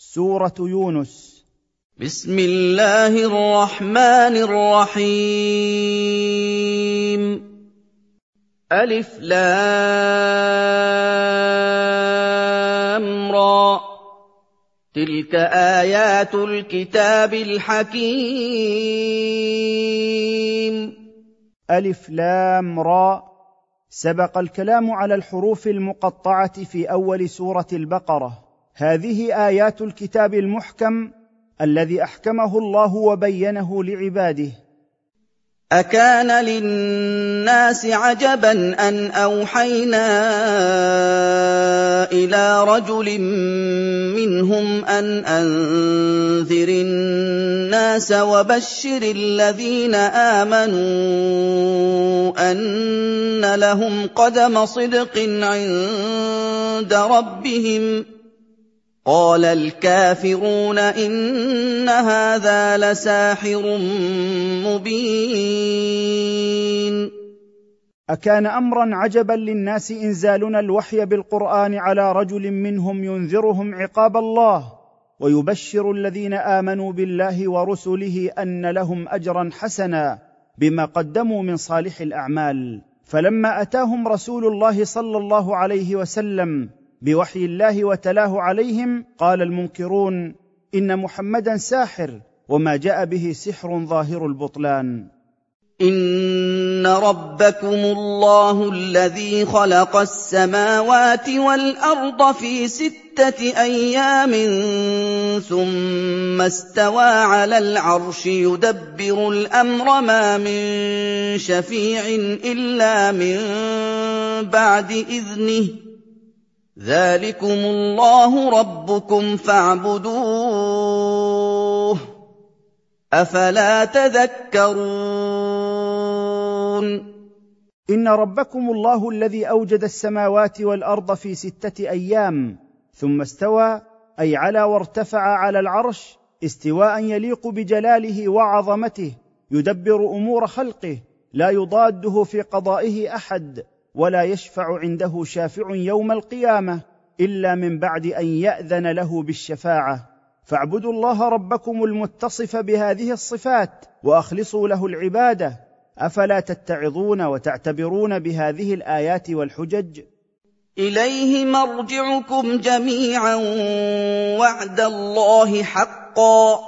سورة يونس. بسم الله الرحمن الرحيم. ألف لام را. تلك آيات الكتاب الحكيم. ألف لام را. سبق الكلام على الحروف المقطعة في أول سورة البقرة. هذه آيات الكتاب المحكم الذي أحكمه الله وبينه لعباده. أكان للناس عجبا أن أوحينا إلى رجل منهم أن أنذر الناس وبشر الذين آمنوا أن لهم قدم صدق عند ربهم. قال الكافرون إن هذا لساحر مبين. أكان أمرا عجبا للناس إنزالنا الوحي بالقرآن على رجل منهم ينذرهم عقاب الله ويبشر الذين آمنوا بالله ورسله أن لهم أجرا حسنا بما قدموا من صالح الأعمال. فلما أتاهم رسول الله صلى الله عليه وسلم بوحي الله وتلاه عليهم قال المنكرون إن محمدا ساحر وما جاء به سحر ظاهر البطلان. إن ربكم الله الذي خلق السماوات والأرض في ستة أيام ثم استوى على العرش يدبر الأمر ما من شفيع إلا من بعد إذنه. ذلكم الله ربكم فاعبدوه افلا تذكرون ان ربكم الله الذي اوجد السماوات والارض في سته أيام ثم استوى اي علا وارتفع على العرش استواء يليق بجلاله وعظمته يدبر امور خلقه لا يضاده في قضائه احد ولا يشفع عنده شافع يوم القيامة إلا من بعد أن يأذن له بالشفاعة. فاعبدوا الله ربكم المتصف بهذه الصفات وأخلصوا له العبادة. أفلا تتعظون وتعتبرون بهذه الآيات والحجج؟ إليه مرجعكم جميعا وعد الله حقا.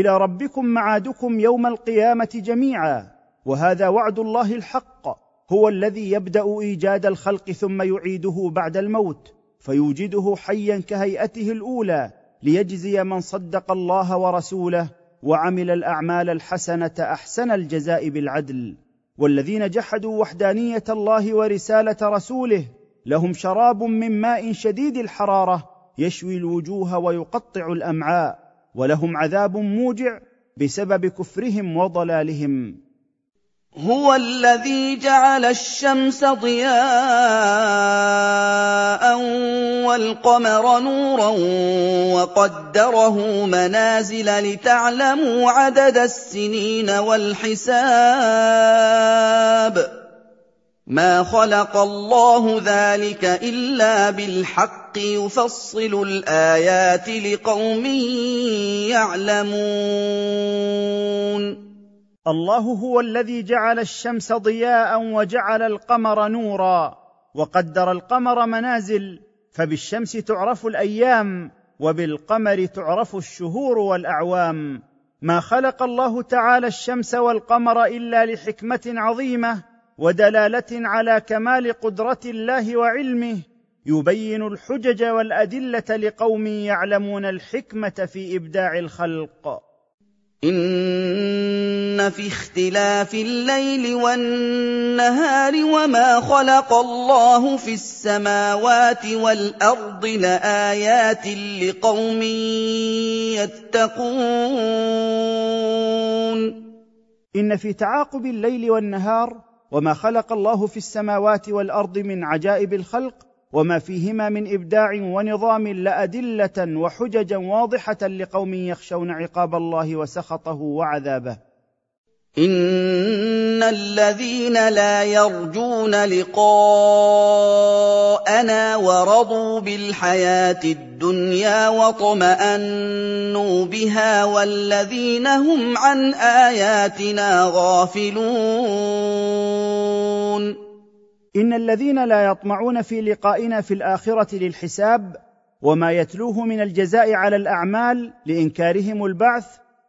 إلى ربكم معادكم يوم القيامة جميعا وهذا وعد الله الحق هو الذي يبدأ إيجاد الخلق ثم يعيده بعد الموت فيوجده حيا كهيئته الأولى ليجزي من صدق الله ورسوله وعمل الأعمال الحسنة أحسن الجزاء بالعدل. والذين جحدوا وحدانيه الله ورسالة رسوله لهم شراب من ماء شديد الحرارة يشوي الوجوه ويقطع الأمعاء. ولهم عذاب موجع بسبب كفرهم وضلالهم. هو الذي جعل الشمس ضياء والقمر نورا وقدره منازل لتعلموا عدد السنين والحساب. ما خلق الله ذلك الا بالحق يفصل الايات لقوم يعلمون. الله هو الذي جعل الشمس ضياء وجعل القمر نورا وقدر القمر منازل فبالشمس تعرف الأيام وبالقمر تعرف الشهور والاعوام. ما خلق الله تعالى الشمس والقمر الا لحكمه عظيمه ودلالة على كمال قدرة الله وعلمه يبين الحجج والأدلة لقوم يعلمون الحكمة في إبداع الخلق. إن إِنَّ فِي اخْتِلَافِ اللَّيْلِ وَالنَّهَارِ وَمَا خَلَقَ اللَّهُ فِي السَّمَاوَاتِ وَالْأَرْضِ لَآيَاتٍ لِّقَوْمٍ يَتَّقُونَ. إن في تعاقب الليل والنهار وما خلق الله في السماوات والارض من عجائب الخلق وما فيهما من ابداع ونظام لادله وحججا واضحه لقوم يخشون عقاب الله وسخطه وعذابه. ان الذين لا يرجون لقاءنا ورضوا بالحياة الدنيا واطمانوا بها والذين هم عن اياتنا غافلون ان الذين لا يطمعون في لقائنا في الاخره للحساب وما يتلوه من الجزاء على الاعمال لانكارهم البعث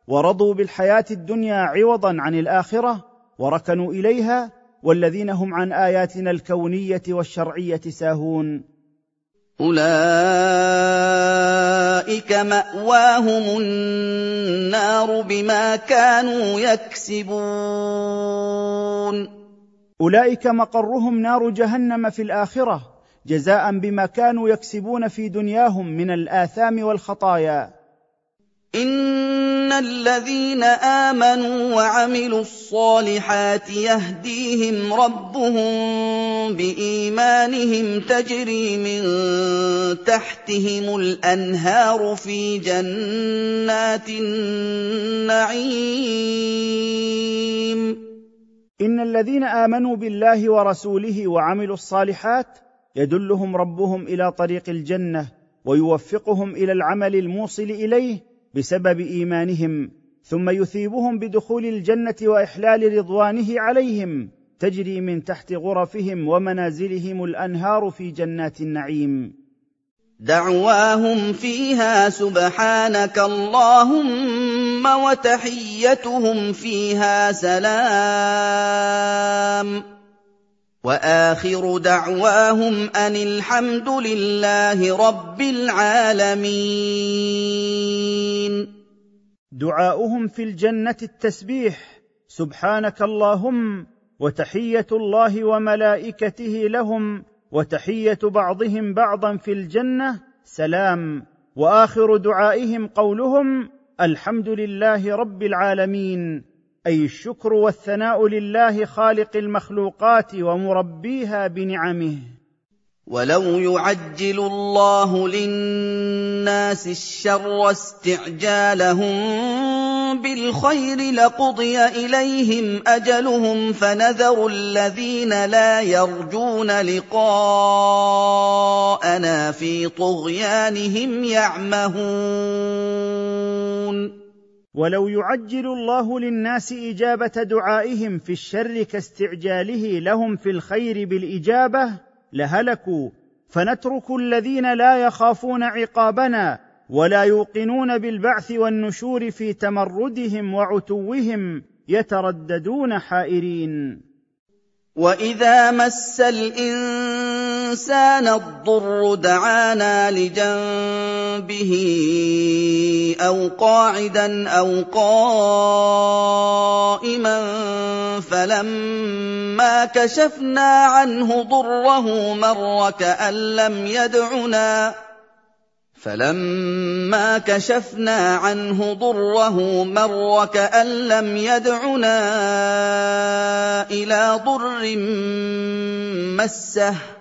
ورضوا بالحياة الدنيا عوضا عن الاخره وركنوا إليها والذين هم عن آياتنا الكونية والشرعية ساهون. أولئك مأواهم النار بما كانوا يكسبون. أولئك مقرهم نار جهنم في الآخرة جزاء بما كانوا يكسبون في دنياهم من الآثام والخطايا. ان الذين امنوا وعملوا الصالحات يهديهم ربهم بايمانهم تجري من تحتهم الانهار في جنات النعيم ان الذين امنوا بالله ورسوله وعملوا الصالحات يدلهم ربهم إلى طريق الجنه ويوفقهم إلى العمل الموصل اليه بسبب إيمانهم ثم يثيبهم بدخول الجنة وإحلال رضوانه عليهم تجري من تحت غرفهم ومنازلهم الأنهار في جنات النعيم. دعواهم فيها سبحانك اللهم وتحيتهم فيها سلام. وآخر دعواهم أن الحمد لله رب العالمين. دعاؤهم في الجنة التسبيح سبحانك اللهم وتحية الله وملائكته لهم وتحية بعضهم بعضا في الجنة سلام. وآخر دعائهم قولهم الحمد لله رب العالمين. أي الشكر والثناء لله خالق المخلوقات ومربيها بنعمه. ولو يعجل الله للناس الشر استعجالهم بالخير لقضي اليهم اجلهم فنذر الذين لا يرجون لقاءنا في طغيانهم يعمهون. ولو يعجل الله للناس إجابة دعائهم في الشر كاستعجاله لهم في الخير بالإجابة لهلكوا. فنترك الذين لا يخافون عقابنا ولا يوقنون بالبعث والنشور في تمردهم وعتوهم يترددون حائرين. وإذا مس الانسان الضر دعانا لجنبه أو قاعدا أو قائما فلما كشفنا عنه ضره مر كأن لم يدعنا فَلَمَّا كَشَفْنَا عَنْهُ ضُرَّهُ مَرَّ كَأَن لَّمْ يَدْعُنَا إِلَىٰ ضُرٍّ مَّسَّهُ ۚ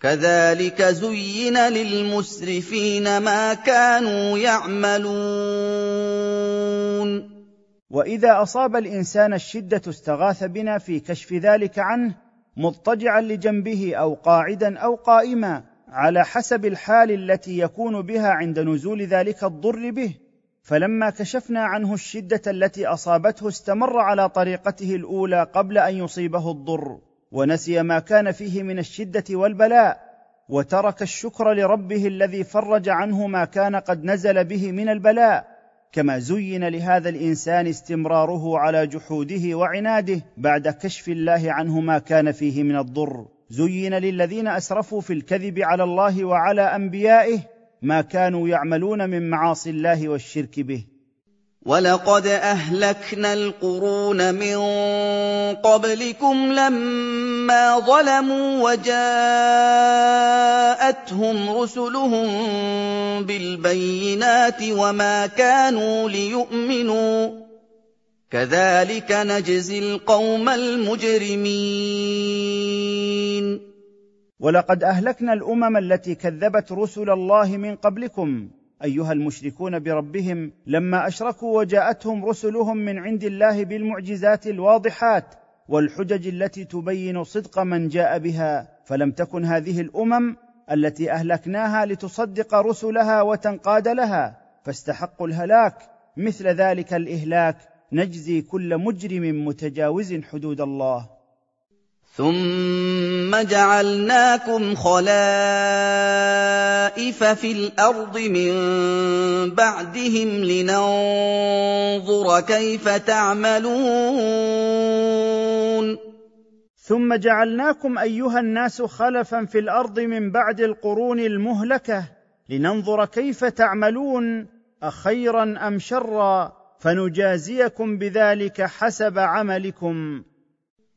كَذَٰلِكَ زُيِّنَ لِلْمُسْرِفِينَ مَا كَانُوا يَعْمَلُونَ. وإذا أصاب الإنسان الشدة استغاث بنا في كشف ذلك عنه مضطجعا لجنبه أو قاعدا أو قائما على حسب الحال التي يكون بها عند نزول ذلك الضر به. فلما كشفنا عنه الشدة التي أصابته استمر على طريقته الأولى قبل أن يصيبه الضر. ونسي ما كان فيه من الشدة والبلاء وترك الشكر لربه الذي فرج عنه ما كان قد نزل به من البلاء كما زين لهذا الإنسان استمراره على جحوده وعناده بعد كشف الله عنه ما كان فيه من الضر. زين للذين أسرفوا في الكذب على الله وعلى أنبيائه ما كانوا يعملون من معاصي الله والشرك به. وَلَقَدْ أَهْلَكْنَا الْقُرُونَ مِن قَبْلِكُمْ لَمَّا ظَلَمُوا وَجَاءَتْهُمْ رُسُلُهُم بِالْبَيِّنَاتِ وَمَا كَانُوا لِيُؤْمِنُوا ۚ كَذَٰلِكَ نَجْزِي الْقَوْمَ الْمُجْرِمِينَ وَلَقَدْ أَهْلَكْنَا الْأُمَمَ الَّتِي كَذَّبَتْ رُسُلَ اللَّهِ مِن قَبْلِكُمْ أيها المشركون بربهم لما أشركوا وجاءتهم رسلهم من عند الله بالمعجزات الواضحات والحجج التي تبين صدق من جاء بها فلم تكن هذه الأمم التي أهلكناها لتصدق رسلها وتنقاد لها فاستحقوا الهلاك. مثل ذلك الإهلاك نجزي كل مجرم متجاوز حدود الله. ثُمَّ جَعَلْنَاكُمْ خَلَائِفَ فِي الْأَرْضِ مِن بَعْدِهِمْ لِنَنظُرَ كَيْفَ تَعْمَلُونَ ثم جعلناكم ايها الناس خلفا في الأرض من بعد القرون المهلكه لننظر كيف تعملون أخيرا ام شرا فنجازيكم بذلك حسب عملكم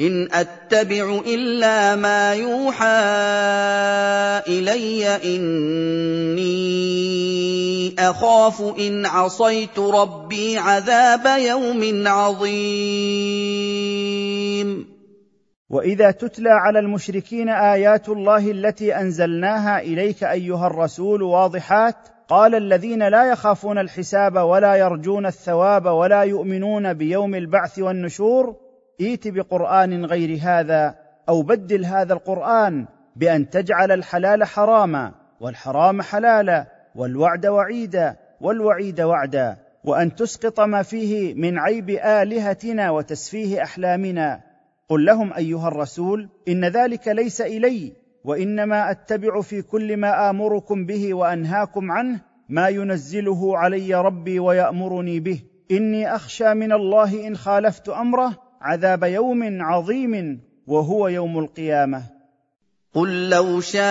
إِنْ أَتَّبِعُ إِلَّا مَا يُوحَىٰ إِلَيَّ ۖ إِنِّي أَخَافُ إِنْ عَصَيْتُ رَبِّي عَذَابَ يَوْمٍ عَظِيمٍ. وإذا تتلى على المشركين آيات الله التي أنزلناها إليك أيها الرسول واضحات قال الذين لا يخافون الحساب ولا يرجون الثواب ولا يؤمنون بيوم البعث والنشور ائت بقرآن غير هذا أو بدل هذا القرآن بأن تجعل الحلال حراما والحرام حلالا والوعد وعيدا والوعيد وعدا وأن تسقط ما فيه من عيب آلهتنا وتسفيه أحلامنا قل لهم أيها الرسول إن ذلك ليس إلي وإنما أتبع في كل ما آمركم به وأنهاكم عنه ما ينزله علي ربي ويأمرني به إني أخشى من الله إن خالفت أمره عذاب يوم عظيم وهو يوم القيامة. قل لو شاء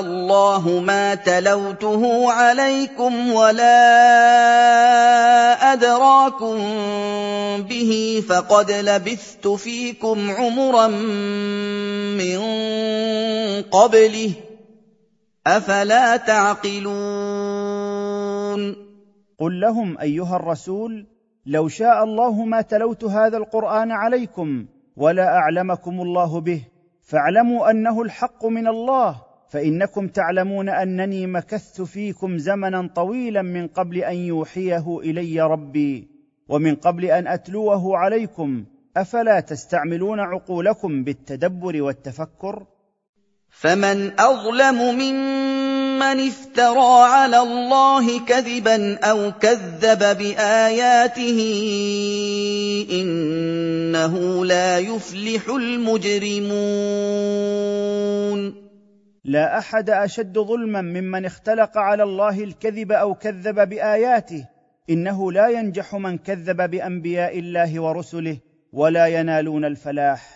الله ما تلوته عليكم ولا أدراكم به فقد لبثت فيكم عمرا من قبله. أفلا تعقلون؟ قل لهم أيها الرسول لو شاء الله ما تلوت هذا القرآن عليكم ولا أعلمكم الله به. فاعلموا أنه الحق من الله. فإنكم تعلمون أنني مكثت فيكم زمنا طويلا من قبل أن يوحيه إلي ربي ومن قبل أن أتلوه عليكم. أفلا تستعملون عقولكم بالتدبر والتفكر؟ فمن أظلم ممن مَّنِ افْتَرَىٰ عَلَى اللَّهِ كَذِبًا أَوْ كَذَّبَ بِآيَاتِهِ ۚ إِنَّهُ لَا يُفْلِحُ الْمُجْرِمُونَ لا أحد أشد ظلما ممن اختلق على الله الكذب أو كذب بآياته. إنه لا ينجح من كذب بأنبياء الله ورسله ولا ينالون الفلاح.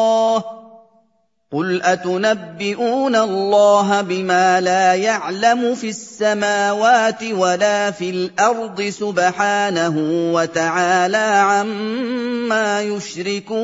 قُلْ أَتُنَبِّئُونَ اللَّهَ بِمَا لَا يَعْلَمُ فِي السَّمَاوَاتِ وَلَا فِي الْأَرْضِ سُبْحَانَهُ وَتَعَالَىٰ عَمَّا يُشْرِكُونَ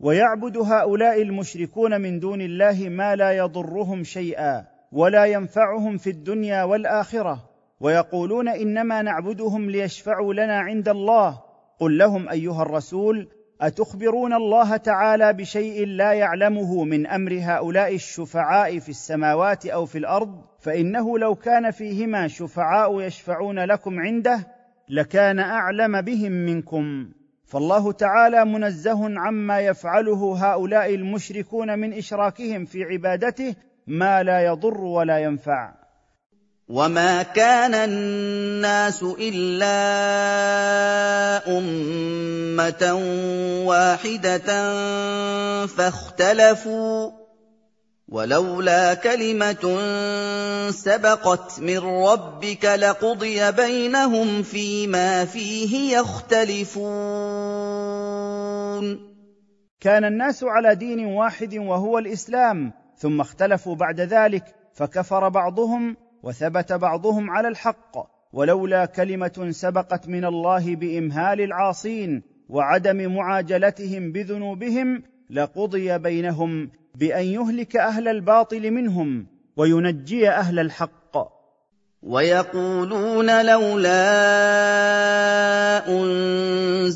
ويعبد هؤلاء المشركون من دون الله ما لا يضرهم شيئا ولا ينفعهم في الدنيا والاخره ويقولون انما نعبدهم ليشفعوا لنا عند الله قل لهم ايها الرسول أتخبرون الله تعالى بشيء لا يعلمه من أمر هؤلاء الشفعاء في السماوات أو في الأرض؟ فإنه لو كان فيهما شفعاء يشفعون لكم عنده لكان أعلم بهم منكم. فالله تعالى منزه عما يفعله هؤلاء المشركون من إشراكهم في عبادته ما لا يضر ولا ينفع. وما كان الناس الا امه واحدة فاختلفوا ولولا كلمه سبقت من ربك لقضي بينهم فيما فيه يختلفون كان الناس على دين واحد وهو الاسلام ثم اختلفوا بعد ذلك فكفر بعضهم وثبت بعضهم على الحق ولولا كلمة سبقت من الله بإمهال العاصين وعدم معاجلتهم بذنوبهم لقضي بينهم بأن يهلك أهل الباطل منهم وينجي أهل الحق. ويقولون لولا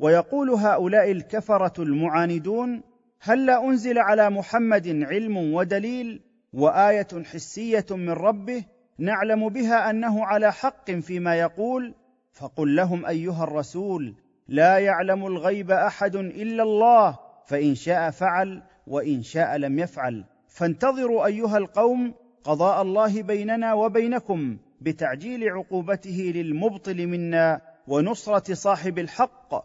ويقول هؤلاء الكفرة المعاندون هلا أنزل على محمد علم ودليل وآية حسية من ربه نعلم بها أنه على حق فيما يقول؟ فقل لهم أيها الرسول لا يعلم الغيب أحد إلا الله فإن شاء فعل وإن شاء لم يفعل. فانتظروا أيها القوم قضاء الله بيننا وبينكم بتعجيل عقوبته للمبطل منا ونصرة صاحب الحق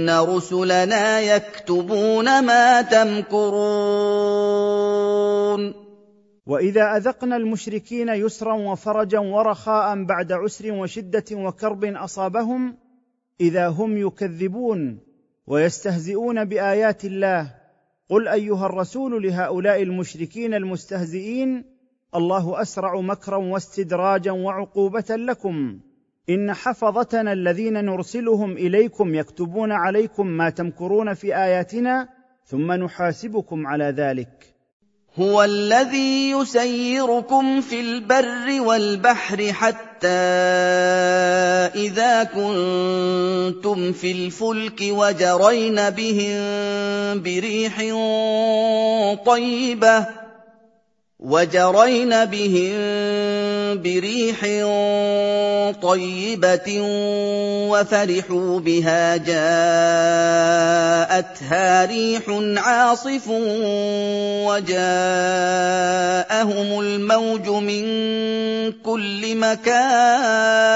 ان رسلنا يكتبون ما تمكرون واذا اذقنا المشركين يسرا وفرجا ورخاء بعد عسر وشده وكرب اصابهم اذا هم يكذبون ويستهزئون بايات الله قل ايها الرسول لهؤلاء المشركين المستهزئين الله اسرع مكرا واستدراجا وعقوبه لكم إن حفظتنا الذين نرسلهم إليكم يكتبون عليكم ما تمكرون في آياتنا ثم نحاسبكم على ذلك. هو الذي يسيركم في البر والبحر حتى إذا كنتم في الفلك وجرين بهم بريح طيبة وجرين بهم بريح طيبة وفرحوا بها جاءتها ريح عاصف وجاءهم الموج من كل مكان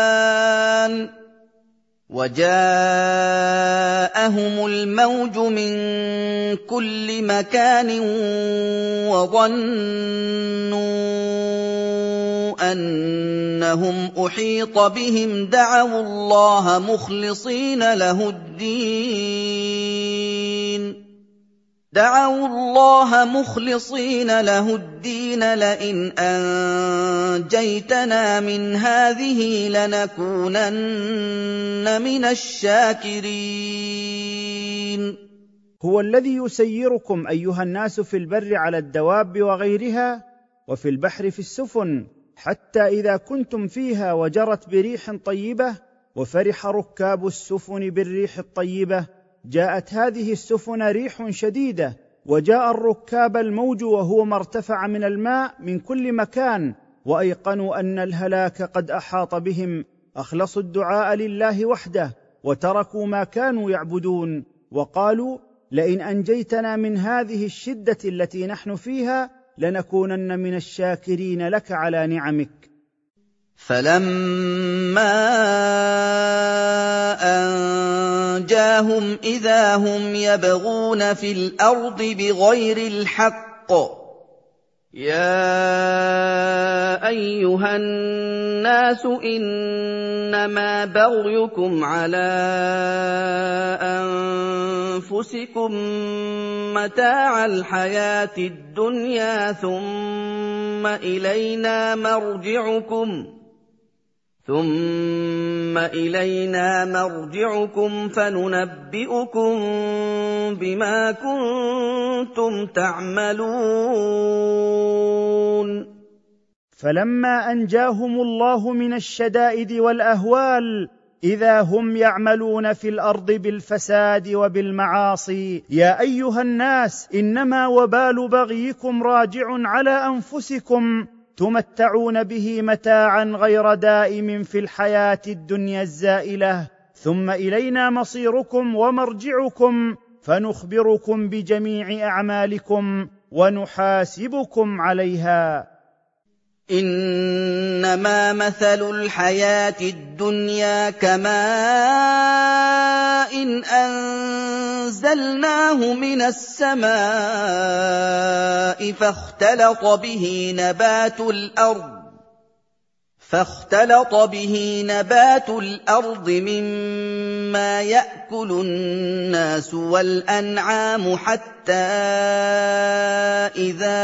وجاءهم الموج من كل مكان وظنوا أنهم أحيط بهم دعوا الله مخلصين له الدين. دعوا الله مخلصين له الدين لئن أنجيتنا من هذه لنكونن من الشاكرين. هو الذي يسيركم أيها الناس في البر على الدواب وغيرها وفي البحر في السفن حتى إذا كنتم فيها وجرت بريح طيبة وفرح ركاب السفن بالريح الطيبة جاءت هذه السفن ريح شديدة وجاء الركاب الموج وهو ما ارتفع من الماء من كل مكان وأيقنوا أن الهلاك قد أحاط بهم أخلصوا الدعاء لله وحده وتركوا ما كانوا يعبدون وقالوا لئن أنجيتنا من هذه الشدة التي نحن فيها لنكونن من الشاكرين لك على نعمك. فلما أنجاهم إذا هم يبغون في الأرض بغير الحق يَا أَيُّهَا النَّاسُ إِنَّمَا بَغْيُكُمْ عَلَىٰ أَنفُسِكُم ۖ مَّتَاعَ الْحَيَاةِ الدُّنْيَا ثُمَّ إِلَيْنَا مَرْجِعُكُمْ ثُمَّ إِلَيْنَا مَرْجِعُكُمْ فَنُنَبِّئُكُم بِمَا كُنتُمْ تَعْمَلُونَ فلما انجاهم الله من الشدائد والاهوال اذا هم يعملون في الأرض بالفساد وبالمعاصي يا ايها الناس انما وبال بغيكم راجع على انفسكم تمتعون به متاعا غير دائم في الحياة الدنيا الزائلة. ثم إلينا مصيركم ومرجعكم فنخبركم بجميع أعمالكم ونحاسبكم عليها. إنما مثل الحياة الدنيا كماء إن أنزلناه من السماء فاختلط به نبات الأرض فاختلط به نبات الأرض مما يأكل الناس والأنعام حتى إذا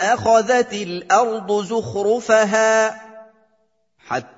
أخذت الأرض زخرفها حتى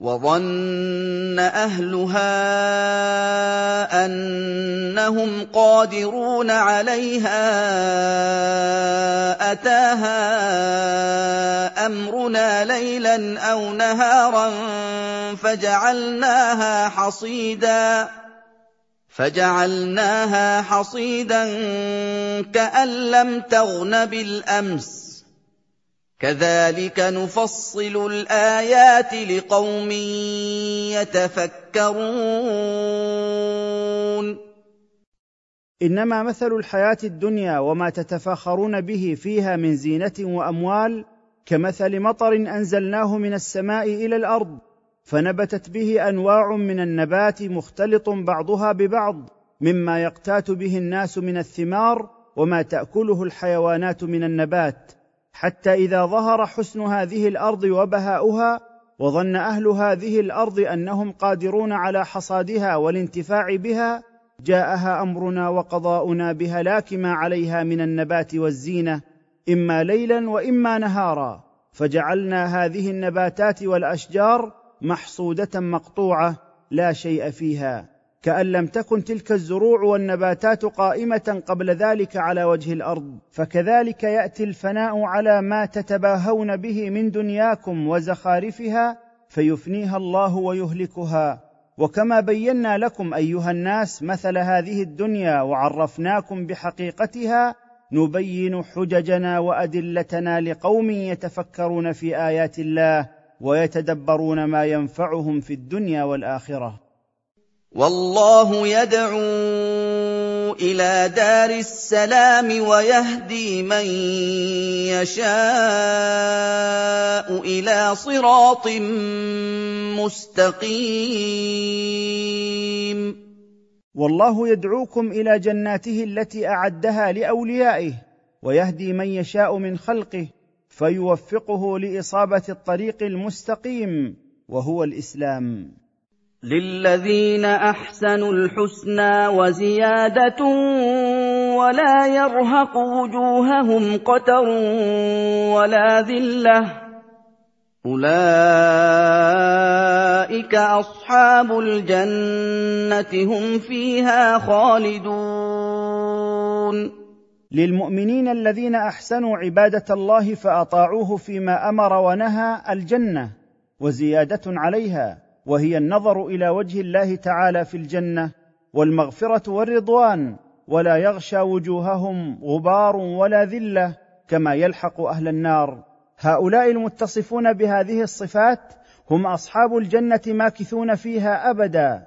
وظن أهلها أنهم قادرون عليها أتاها أمرنا ليلا أو نهارا فجعلناها حصيدا فجعلناها حصيدا كأن لم تغن بالأمس كذلك نفصل الآيات لقوم يتفكرون. إنما مثل الحياة الدنيا وما تتفاخرون به فيها من زينة وأموال كمثل مطر أنزلناه من السماء إلى الأرض فنبتت به أنواع من النبات مختلط بعضها ببعض مما يقتات به الناس من الثمار وما تأكله الحيوانات من النبات. حتى إذا ظهر حسن هذه الأرض وبهاؤها وظن أهل هذه الأرض أنهم قادرون على حصادها والانتفاع بها جاءها أمرنا وقضاؤنا بهلاك ما عليها من النبات والزينة إما ليلا وإما نهارا. فجعلنا هذه النباتات والأشجار محصودة مقطوعة لا شيء فيها. كأن لم تكن تلك الزروع والنباتات قائمة قبل ذلك على وجه الأرض فكذلك يأتي الفناء على ما تتباهون به من دنياكم وزخارفها فيفنيها الله ويهلكها. وكما بينا لكم أيها الناس مثل هذه الدنيا وعرفناكم بحقيقتها نبين حججنا وأدلتنا لقوم يتفكرون في آيات الله ويتدبرون ما ينفعهم في الدنيا والآخرة. وَاللَّهُ يَدْعُو إِلَىٰ دَارِ السَّلَامِ وَيَهْدِي مَن يَشَاءُ إِلَىٰ صِرَاطٍ مُّسْتَقِيمٍ. والله يدعوكم إلى جناته التي أعدها لأوليائه ويهدي من يشاء من خلقه فيوفقه لإصابة الطريق المستقيم وهو الإسلام. لِلَّذِينَ أَحْسَنُوا الْحُسْنَىٰ وَزِيَادَةٌ وَلَا يَرْهَقُ وُجُوهَهُمْ قَتَرٌ وَلَا ذِلَّةٌ ۚ أُولَٰئِكَ أَصْحَابُ الْجَنَّةِ ۖ هُمْ فِيهَا خَالِدُونَ للمؤمنين الذين احسنوا عباده الله فاطاعوه فيما أمر ونهى الجنه وزياده عليها وهي النظر إلى وجه الله تعالى في الجنة والمغفرة والرضوان ولا يغشى وجوههم غبار ولا ذلة كما يلحق أهل النار. هؤلاء المتصفون بهذه الصفات هم أصحاب الجنة ماكثون فيها أبدا.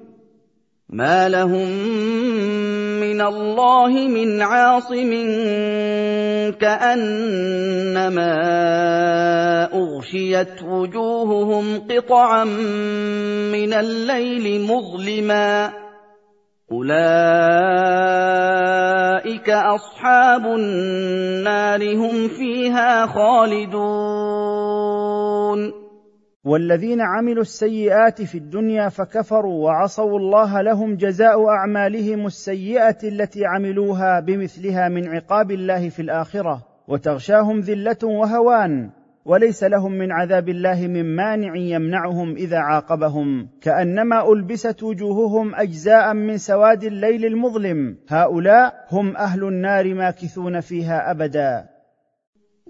ما لهم من الله من عاصم كانما اغشيت وجوههم قطعا من الليل مظلما اولئك اصحاب النار هم فيها خالدون والذين عملوا السيئات في الدنيا فكفروا وعصوا الله لهم جزاء أعمالهم السيئة التي عملوها بمثلها من عقاب الله في الآخرة وتغشاهم ذلة وهوان وليس لهم من عذاب الله من مانع يمنعهم إذا عاقبهم كأنما ألبست وجوههم أجزاء من سواد الليل المظلم هؤلاء هم أهل النار ماكثون فيها أبدا.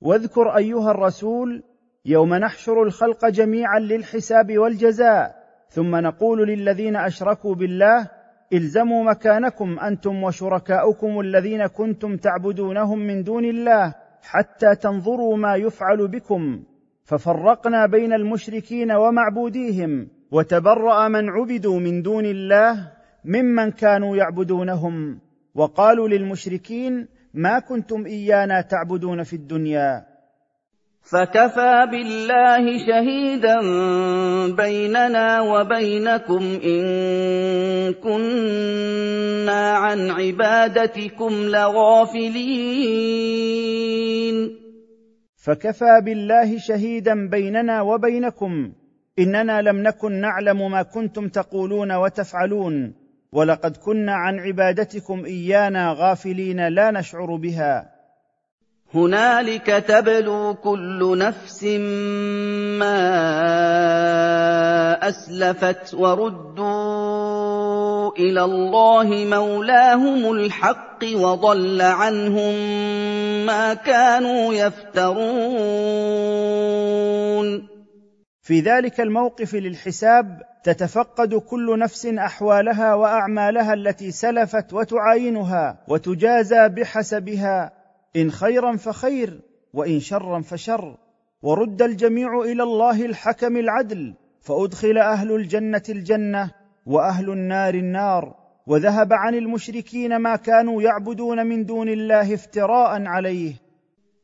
واذكر أيها الرسول يوم نحشر الخلق جميعا للحساب والجزاء ثم نقول للذين أشركوا بالله إلزموا مكانكم أنتم وشركاؤكم الذين كنتم تعبدونهم من دون الله حتى تنظروا ما يفعل بكم. ففرقنا بين المشركين ومعبوديهم وتبرأ من عبدوا من دون الله ممن كانوا يعبدونهم. وقالوا للمشركين ما كنتم إيانا تعبدون في الدنيا. فكفى بالله شهيدا بيننا وبينكم إن كنا عن عبادتكم لغافلين. فكفى بالله شهيدا بيننا وبينكم إننا لم نكن نعلم ما كنتم تقولون وتفعلون. ولقد كنا عن عبادتكم إيانا غافلين لا نشعر بها. هنالك تبلو كل نفس ما أسلفت وردوا إلى الله مولاهم الحق وضل عنهم ما كانوا يفترون. في ذلك الموقف للحساب تتفقد كل نفس أحوالها وأعمالها التي سلفت وتعاينها وتجازى بحسبها. إن خيرا فخير وإن شرا فشر. ورد الجميع إلى الله الحكم العدل فأدخل أهل الجنة الجنة وأهل النار النار. وذهب عن المشركين ما كانوا يعبدون من دون الله افتراء عليه.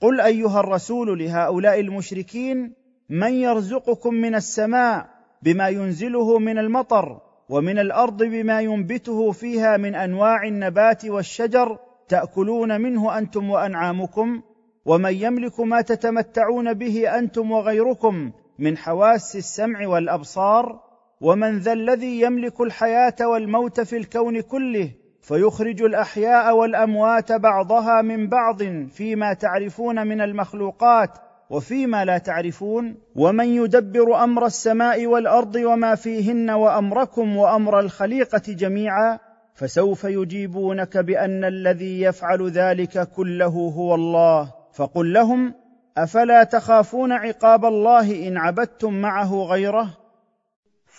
قل أيها الرسول لهؤلاء المشركين من يرزقكم من السماء بما ينزله من المطر ومن الأرض بما ينبته فيها من أنواع النبات والشجر تأكلون منه أنتم وأنعامكم ومن يملك ما تتمتعون به أنتم وغيركم من حواس السمع والأبصار ومن ذا الذي يملك الحياة والموت في الكون كله فيخرج الأحياء والأموات بعضها من بعض فيما تعرفون من المخلوقات وفيما لا تعرفون ومن يدبر أمر السماء والأرض وما فيهن وأمركم وأمر الخليقة جميعا فسوف يجيبونك بأن الذي يفعل ذلك كله هو الله. فقل لهم أفلا تخافون عقاب الله إن عبدتم معه غيره؟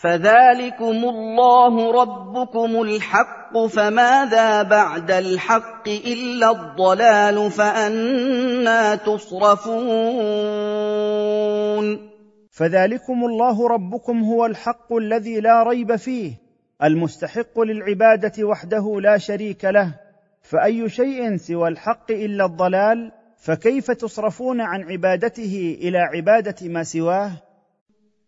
فذلكم الله ربكم الحق فماذا بعد الحق الا الضلال فانا تصرفون فذلكم الله ربكم هو الحق الذي لا ريب فيه المستحق للعباده وحده لا شريك له. فاي شيء سوى الحق الا الضلال فكيف تصرفون عن عبادته إلى عباده ما سواه؟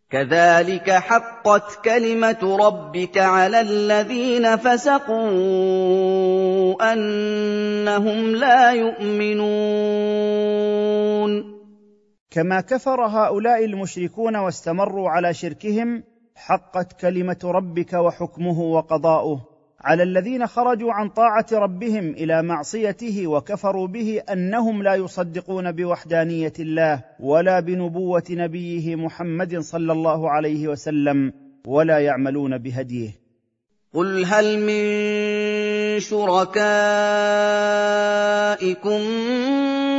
كذلك حقت كلمة ربك على الذين فسقوا أنهم لا يؤمنون. كما كفر هؤلاء المشركون واستمروا على شركهم حقت كلمة ربك وحكمه وقضاؤه. على الذين خرجوا عن طاعة ربهم إلى معصيته وكفروا به أنهم لا يصدقون بوحدانية الله ولا بنبوة نبيه محمد صلى الله عليه وسلم ولا يعملون بهديه. قل هل من شركائكم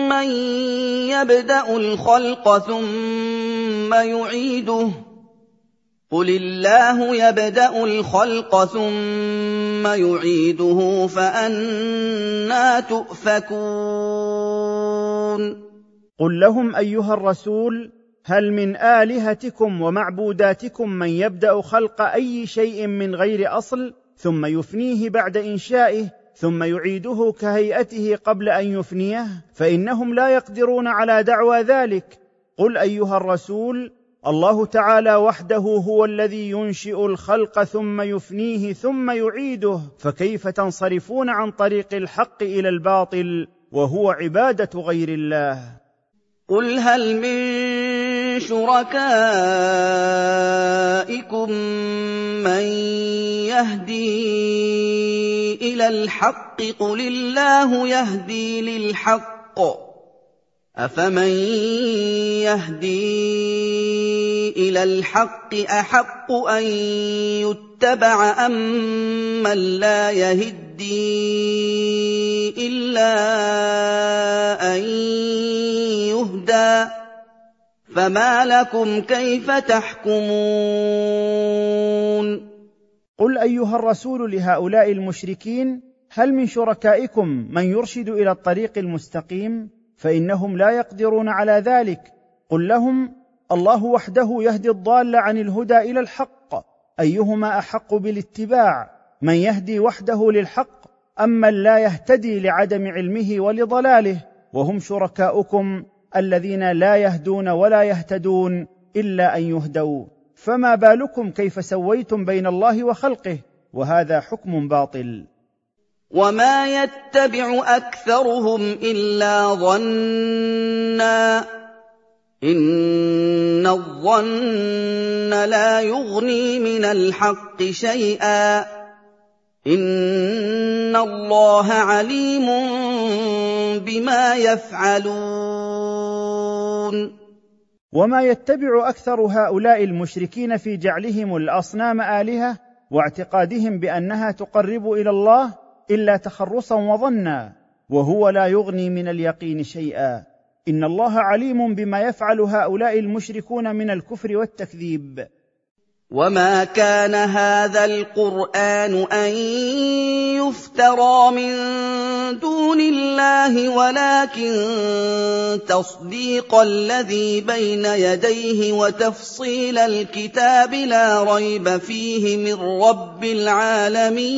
من يبدأ الخلق ثم يعيده؟ قل الله يبدا الخلق ثم يعيده فانا تؤفكون قل لهم ايها الرسول هل من الهتكم ومعبوداتكم من يبدا خلق اي شيء من غير اصل ثم يفنيه بعد انشائه ثم يعيده كهيئته قبل ان يفنيه فانهم لا يقدرون على دعوى ذلك. قل ايها الرسول الله تعالى وحده هو الذي ينشئ الخلق ثم يفنيه ثم يعيده فكيف تنصرفون عن طريق الحق إلى الباطل وهو عبادة غير الله؟ قل هل من شركائكم من يهدي إلى الحق؟ قل الله يهدي للحق. أفمن يهدي إلى الحق أحق أن يتبع امن لا يهدي إلا أن يهدى فما لكم كيف تحكمون قل أيها الرسول لهؤلاء المشركين هل من شركائكم من يرشد إلى الطريق المستقيم؟ فإنهم لا يقدرون على ذلك. قل لهم الله وحده يهدي الضال عن الهدى إلى الحق. أيهما أحق بالاتباع؟ من يهدي وحده للحق أم من لا يهتدي لعدم علمه ولضلاله؟ وهم شركاؤكم الذين لا يهدون ولا يهتدون إلا أن يهدوا. فما بالكم كيف سويتم بين الله وخلقه؟ وهذا حكم باطل. وما يتبع أكثرهم إلا ظنا. إن الظن لا يغني من الحق شيئا. إن الله عليم بما يفعلون. وما يتبع أكثر هؤلاء المشركين في جعلهم الأصنام آلهة واعتقادهم بأنها تقرب إلى الله إلا تخرصا وظنا وهو لا يغني من اليقين شيئا. ان الله عليم بما يفعل هؤلاء المشركون من الكفر والتكذيب. وما كان هذا القران ان يفترى من دون الله ولكن تصديق الذي بين يديه وتفصيل الكتاب لا ريب فيه من رب العالمين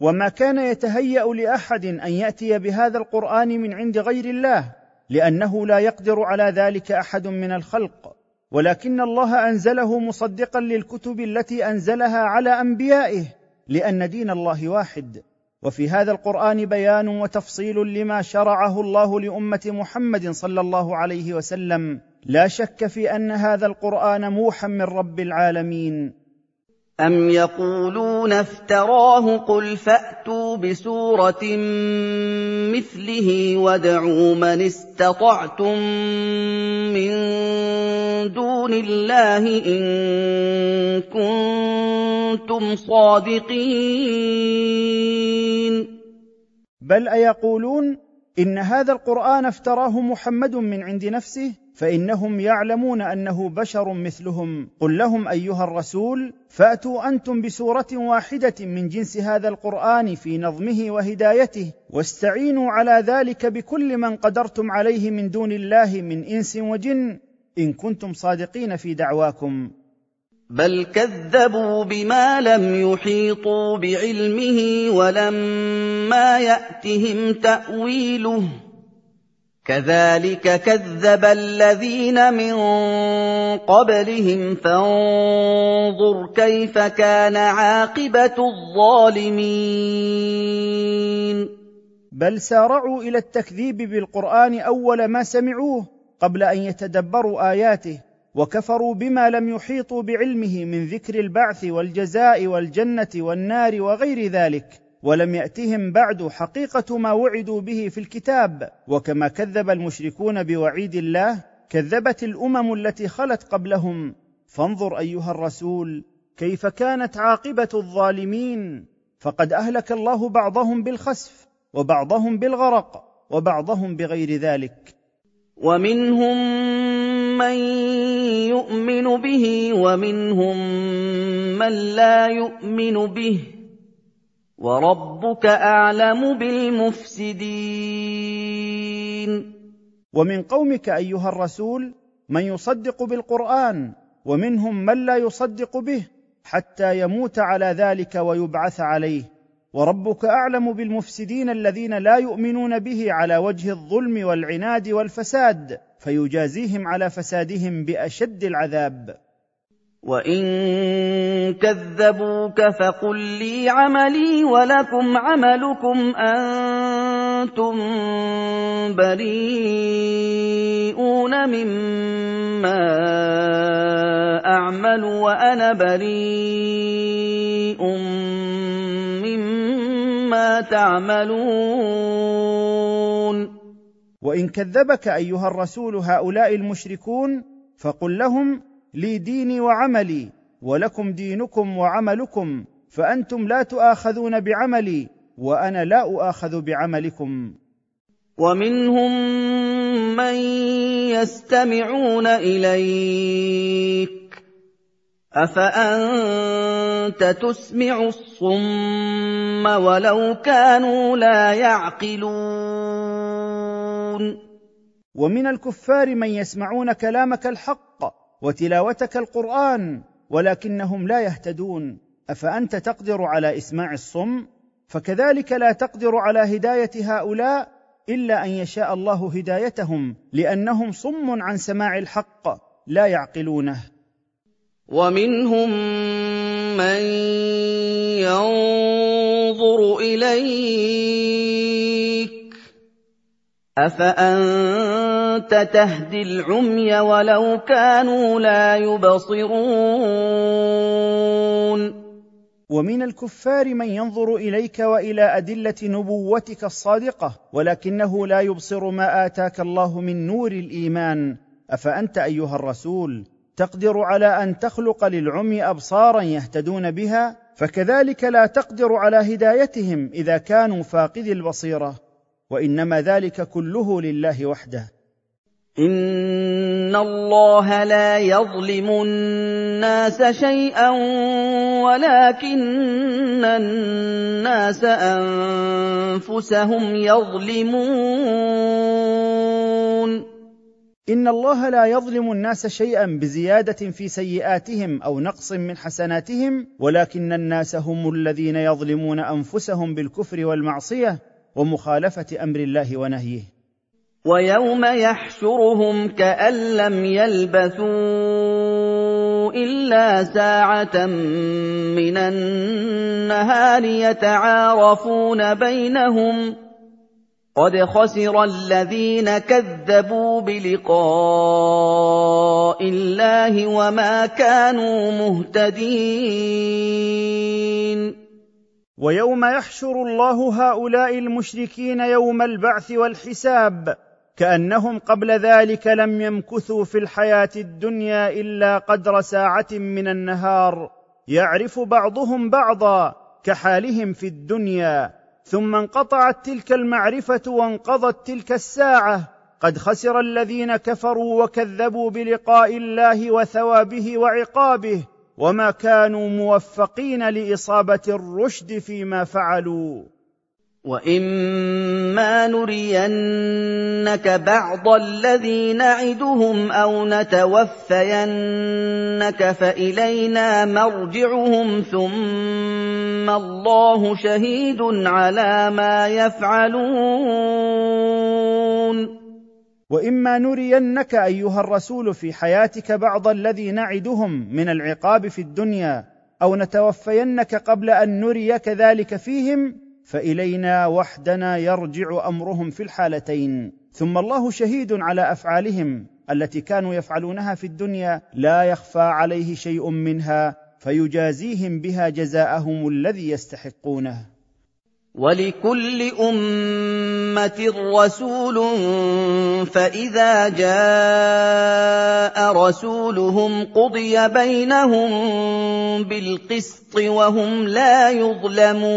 وما كان يتهيأ لأحد أن يأتي بهذا القرآن من عند غير الله لأنه لا يقدر على ذلك أحد من الخلق. ولكن الله أنزله مصدقا للكتب التي أنزلها على أنبيائه لأن دين الله واحد. وفي هذا القرآن بيان وتفصيل لما شرعه الله لأمة محمد صلى الله عليه وسلم. لا شك في أن هذا القرآن موحى من رب العالمين. أَمْ يَقُولُونَ افْتَرَاهُ ۖ قُلْ فَأْتُوا بِسُورَةٍ مِّثْلِهِ وَادْعُوا مَنِ اسْتَطَعْتُم مِّن دُونِ اللَّهِ إِن كُنتُمْ صَادِقِينَ بل أيقولون إن هذا القرآن افتراه محمد من عند نفسه فإنهم يعلمون أنه بشر مثلهم. قل لهم أيها الرسول فأتوا أنتم بسورة واحدة من جنس هذا القرآن في نظمه وهدايته واستعينوا على ذلك بكل من قدرتم عليه من دون الله من إنس وجن. إن كنتم صادقين في دعواكم. بل كذبوا بما لم يحيطوا بعلمه ولما ياتهم تاويله كذلك كذب الذين من قبلهم فانظر كيف كان عاقبه الظالمين بل سارعوا إلى التكذيب بالقران اول ما سمعوه قبل ان يتدبروا اياته وكفروا بما لم يحيطوا بعلمه من ذكر البعث والجزاء والجنة والنار وغير ذلك ولم يأتهم بعد حقيقة ما وعدوا به في الكتاب. وكما كذب المشركون بوعيد الله كذبت الأمم التي خلت قبلهم. فانظر أيها الرسول كيف كانت عاقبة الظالمين. فقد أهلك الله بعضهم بالخسف وبعضهم بالغرق وبعضهم بغير ذلك. ومنهم من يؤمن به ومنهم من لا يؤمن به وَرَبُّكَ أَعْلَمُ بِالْمُفْسِدِينَ ومن قومك ايها الرسول من يصدق بالقران ومنهم من لا يصدق به حتى يموت على ذلك ويبعث عليه وربك أعلم بالمفسدين الذين لا يؤمنون به على وجه الظلم والعناد والفساد فيجازيهم على فسادهم بأشد العذاب. وَإِن كَذَّبُوكَ فَقُل لِّي عَمَلِي وَلَكُمْ عَمَلُكُمْ أَنتُم بَرِيئُونَ مِمَّا أَعْمَلُ وَأَنَا بَرِيءٌ مِّمَّا تَعْمَلُونَ. وَإِن كَذَّبَكَ أيها الرسول هؤلاء المشركون فقل لهم لي ديني وعملي ولكم دينكم وعملكم فأنتم لا تؤاخذون بعملي وأنا لا أؤاخذ بعملكم. ومنهم من يستمعون إليك. أفأنت تسمع الصم ولو كانوا لا يعقلون؟ ومن الكفار من يسمعون كلامك الحق وتلاوتك القرآن ولكنهم لا يهتدون. أفأنت تقدر على إسماع الصم؟ فكذلك لا تقدر على هداية هؤلاء إلا أن يشاء الله هدايتهم لأنهم صم عن سماع الحق لا يعقلونه. ومنهم من ينظر إليك. أفأنت تهدي العمي ولو كانوا لا يبصرون؟ ومن الكفار من ينظر إليك وإلى أدلة نبوتك الصادقة ولكنه لا يبصر ما آتاك الله من نور الإيمان. أفأنت أيها الرسول؟ تقدر على أن تخلق للعمي أبصارا يهتدون بها فكذلك لا تقدر على هدايتهم إذا كانوا فاقدي البصيرة. وإنما ذلك كله لله وحده. إِنَّ اللَّهَ لَا يَظْلِمُ النَّاسَ شَيْئًا وَلَٰكِنَّ النَّاسَ أَنفُسَهُمْ يَظْلِمُونَ. إِنَّ اللَّهَ لَا يَظْلِمُ النَّاسَ شَيْئًا بزيادة في سيئاتهم أو نقص من حسناتهم ولكن الناس هم الذين يظلمون أنفسهم بالكفر والمعصية ومخالفة أمر الله ونهيه. وَيَوْمَ يَحْشُرُهُمْ كَأَن لَّمْ يَلْبَثُوا إِلَّا سَاعَةً مِّنَ النَّهَارِ يَتَعَارَفُونَ بَيْنَهُمْ ۚ قَدْ خَسِرَ الَّذِينَ كَذَّبُوا بِلِقَاءِ اللَّهِ وَمَا كَانُوا مُهْتَدِينَ. ويوم يحشر الله هؤلاء المشركين يوم البعث والحساب كأنهم قبل ذلك لم يمكثوا في الحياة الدنيا إلا قدر ساعة من النهار يعرف بعضهم بعضا كحالهم في الدنيا. ثم انقطعت تلك المعرفة وانقضت تلك الساعة. قد خسر الذين كفروا وكذبوا بلقاء الله وثوابه وعقابه وما كانوا موفقين لإصابة الرشد فيما فعلوا. واما نرينك بعض الذي نعدهم أو نتوفينك فالينا مرجعهم ثم الله شهيد على ما يفعلون واما نرينك ايها الرسول في حياتك بعض الذي نعدهم من العقاب في الدنيا أو نتوفينك قبل ان نريك ذلك فيهم فإلينا وحدنا يرجع أمرهم في الحالتين. ثم الله شهيد على أفعالهم التي كانوا يفعلونها في الدنيا لا يخفى عليه شيء منها فيجازيهم بها جزاءهم الذي يستحقونه. ولكل أمة رسول فإذا جاء رسولهم قضي بينهم بالقسط وهم لا يظلمون.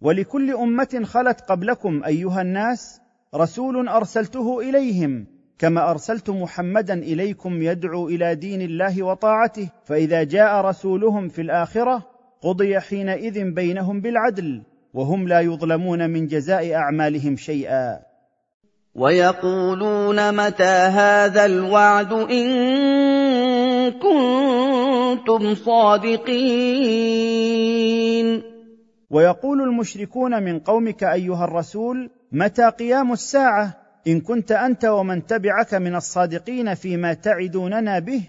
ولكل أمة خلت قبلكم أيها الناس رسول أرسلته إليهم كما أرسلت محمدا إليكم يدعو إلى دين الله وطاعته فإذا جاء رسولهم في الآخرة قضي حينئذ بينهم بالعدل وهم لا يظلمون من جزاء أعمالهم شيئا. ويقولون متى هذا الوعد إن كنتم صادقين؟ ويقول المشركون من قومك أيها الرسول متى قيام الساعة؟ إن كنت أنت ومن تبعك من الصادقين فيما تعدوننا به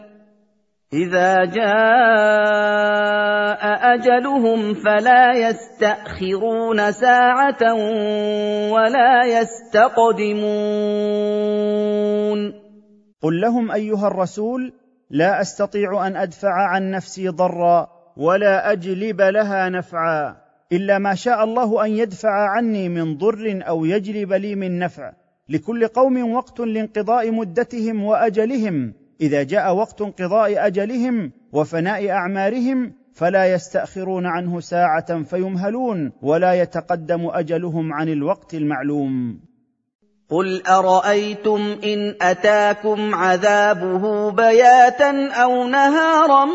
إذا جاء أجلهم فلا يستأخرون ساعة ولا يستقدمون. قل لهم أيها الرسول لا أستطيع أن أدفع عن نفسي ضرا ولا أجلب لها نفعا إلا ما شاء الله أن يدفع عني من ضر أو يجلب لي من نفع. لكل قوم وقت لانقضاء مدتهم وأجلهم إذا جاء وقت انقضاء أجلهم وفناء أعمارهم فلا يستأخرون عنه ساعة فيمهلون ولا يتقدم أجلهم عن الوقت المعلوم. قل أرأيتم إن أتاكم عذابه بياتا أو نهارا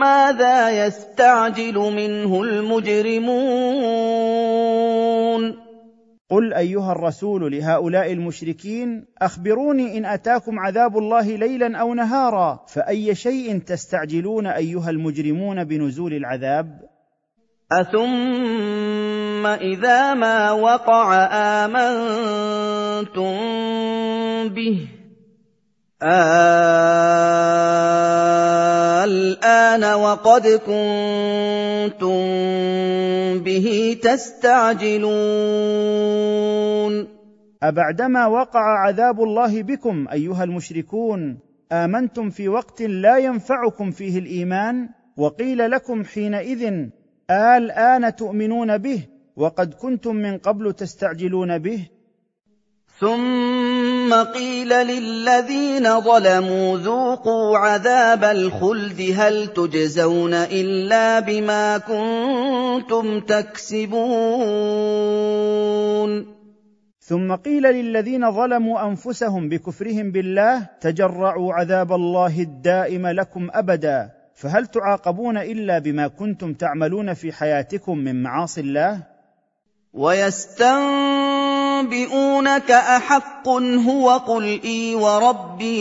ماذا يستعجل منه المجرمون؟ قل أيها الرسول لهؤلاء المشركين أخبروني إن أتاكم عذاب الله ليلا أو نهارا فأي شيء تستعجلون أيها المجرمون بنزول العذاب؟ أثم إذا ما وقع آمنتم به الآن وقد كنتم به تستعجلون. أبعدما وقع عذاب الله بكم أيها المشركون آمنتم في وقت لا ينفعكم فيه الإيمان وقيل لكم حينئذ آلآن تؤمنون به وقد كنتم من قبل تستعجلون به؟ ثم قيل للذين ظلموا ذوقوا عذاب الخلد هل تجزون إلا بما كنتم تكسبون. ثم قيل للذين ظلموا أنفسهم بكفرهم بالله تجرعوا عذاب الله الدائم لكم أبدا فهل تعاقبون إلا بما كنتم تعملون في حياتكم من معاصي الله؟ ويستنبئونك أحق هو قل إي وربي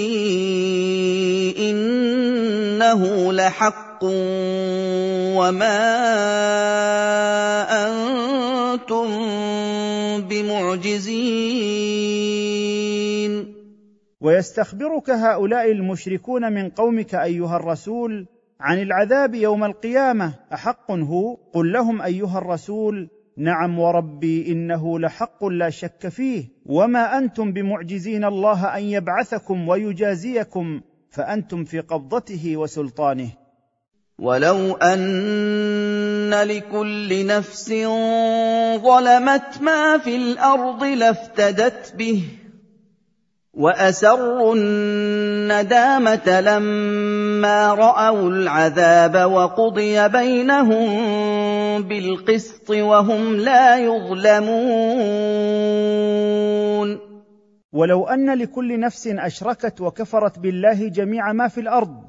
إنه لحق وما أنتم بمعجزين. ويستخبرك هؤلاء المشركون من قومك أيها الرسول عن العذاب يوم القيامة أحق هو؟ قل لهم أيها الرسول نعم وربي إنه لحق لا شك فيه. وما أنتم بمعجزين الله أن يبعثكم ويجازيكم فأنتم في قبضته وسلطانه. وَلَوْ أَنَّ لِكُلِّ نَفْسٍ ظَلَمَتْ مَا فِي الْأَرْضِ لَافْتَدَتْ بِهِ وَأَسَرُّوا النَّدَامَةَ لَمَّا رَأَوُا الْعَذَابَ وَقُضِيَ بَيْنَهُم بِالْقِسْطِ وَهُمْ لَا يُظْلَمُونَ. ولو أن لكل نفس أشركت وكفرت بالله جميع ما في الأرض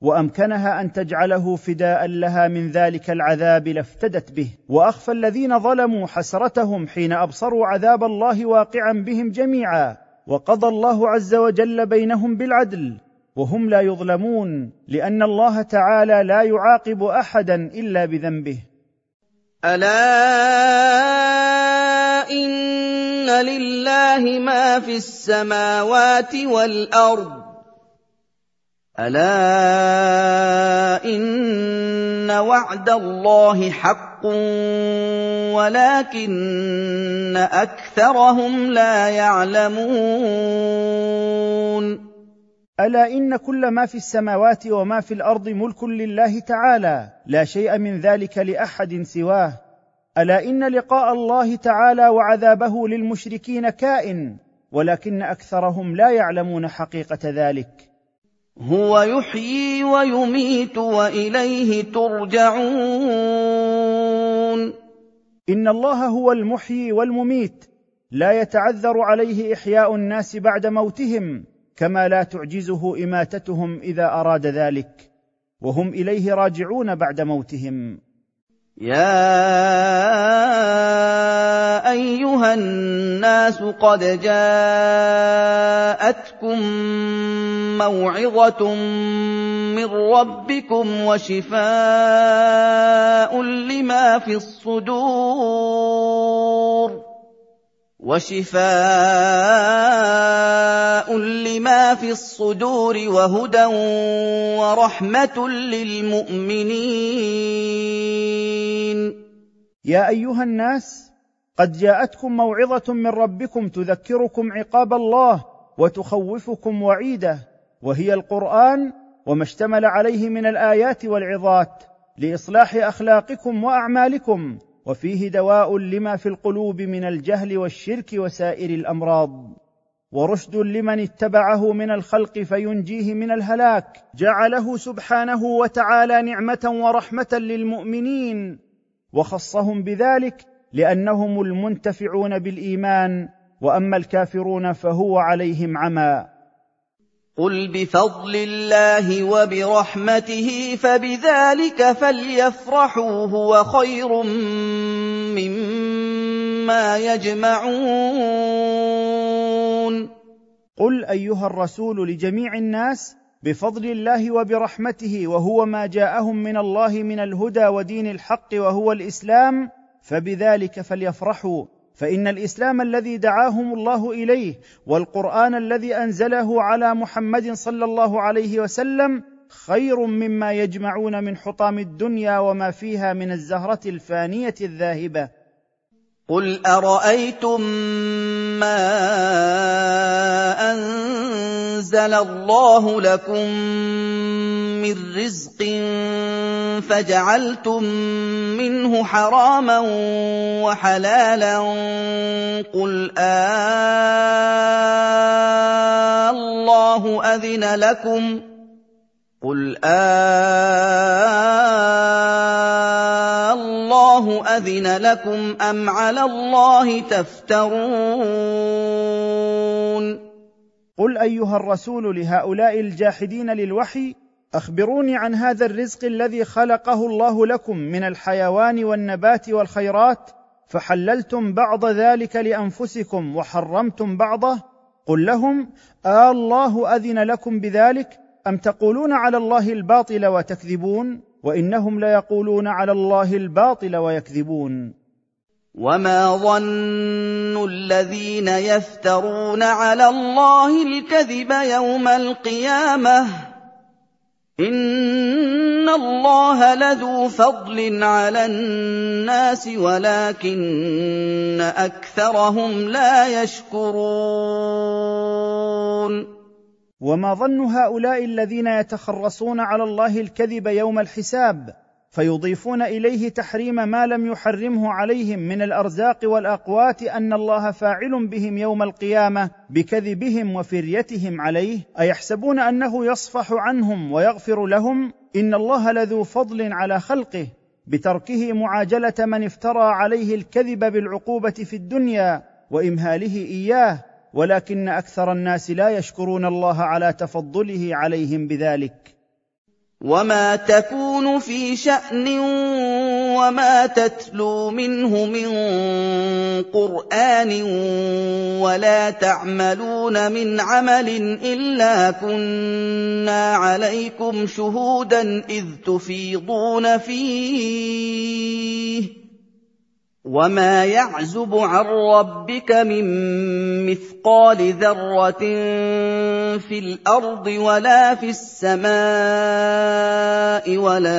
وأمكنها أن تجعله فداء لها من ذلك العذاب لافتدت به. وأخفى الذين ظلموا حسرتهم حين أبصروا عذاب الله واقعا بهم جميعا. وقضى الله عز وجل بينهم بالعدل وهم لا يظلمون لأن الله تعالى لا يعاقب أحدا إلا بذنبه. ألا إن لله ما في السماوات والأرض؟ ألا إن وعد الله حق ولكن اكثرهم لا يعلمون الا ان كل ما في السماوات وما في الأرض ملك لله تعالى لا شيء من ذلك لاحد سواه. الا ان لقاء الله تعالى وعذابه للمشركين كائن ولكن اكثرهم لا يعلمون حقيقه ذلك. هُوَ يُحْيِي وَيُمِيتُ وَإِلَيْهِ تُرْجَعُونَ. إن الله هو المحيي والمميت. لا يتعذر عليه إحياء الناس بعد موتهم كما لا تعجزه إماتتهم إذا أراد ذلك. وهم إليه راجعون بعد موتهم. يَا أَيُّهَا النَّاسُ قَدْ جَاءَتْكُم مَّوْعِظَةٌ مِّن رَّبِّكُمْ وَشِفَاءٌ لِّمَا فِي الصُّدُورِ وَشِفَاءٌ لِّمَا فِي الصُّدُورِ وَهُدًى وَرَحْمَةٌ لِّلْمُؤْمِنِينَ يا ايها الناس قد جاءتكم موعظة من ربكم تذكركم عقاب الله وتخوفكم وعيده وهي القرآن وما اشتمل عليه من الآيات والعظات لإصلاح أخلاقكم وأعمالكم وفيه دواء لما في القلوب من الجهل والشرك وسائر الأمراض. ورشد لمن اتبعه من الخلق فينجيه من الهلاك. جعله سبحانه وتعالى نعمة ورحمة للمؤمنين. وخصهم بذلك لأنهم المنتفعون بالإيمان وأما الكافرون فهو عليهم عمى. قل بفضل الله وبرحمته فبذلك فليفرحوا هو خير مما يجمعون. قل أيها الرسول لجميع الناس بفضل الله وبرحمته وهو ما جاءهم من الله من الهدى ودين الحق وهو الإسلام فبذلك فليفرحوا فإن الإسلام الذي دعاهم الله إليه والقرآن الذي أنزله على محمد صلى الله عليه وسلم خير مما يجمعون من حطام الدنيا وما فيها من الزهرة الفانية الذاهبة. قل ارايتم ما انزل الله لكم من رزق فجعلتم منه حراما وحلالا قل آه الله اذن لكم قل آه الله أذن لكم أم على الله تفترون؟ قل أيها الرسول لهؤلاء الجاحدين للوحي أخبروني عن هذا الرزق الذي خلقه الله لكم من الحيوان والنبات والخيرات فحللتم بعض ذلك لأنفسكم وحرمتم بعضه؟ قل لهم آه الله أذن لكم بذلك أم تقولون على الله الباطل وتكذبون؟ وإنهم ليقولون على الله الباطل ويكذبون. وما ظن الذين يفترون على الله الكذب يوم القيامه إِنَّ اللَّهَ لَذُو فَضْلٍ عَلَى النَّاسِ وَلَٰكِنَّ أَكْثَرَهُمْ لَا يَشْكُرُونَ وما ظن هؤلاء الذين يتخرصون على الله الكذب يوم الحساب فيضيفون إليه تحريم ما لم يحرمه عليهم من الأرزاق والأقوات أن الله فاعل بهم يوم القيامة بكذبهم وفريتهم عليه. أيحسبون أنه يصفح عنهم ويغفر لهم؟ إن الله لذو فضل على خلقه بتركه معاجلة من افترى عليه الكذب بالعقوبة في الدنيا وإمهاله إياه. ولكن أكثر الناس لا يشكرون الله على تفضله عليهم بذلك. وما تكون في شأن وما تتلو منه من قرآن ولا تعملون من عمل إلا كنا عليكم شهودا إذ تفيضون فيه. وما يعزب عن ربك من مثقال ذره في الأرض ولا في السماء ولا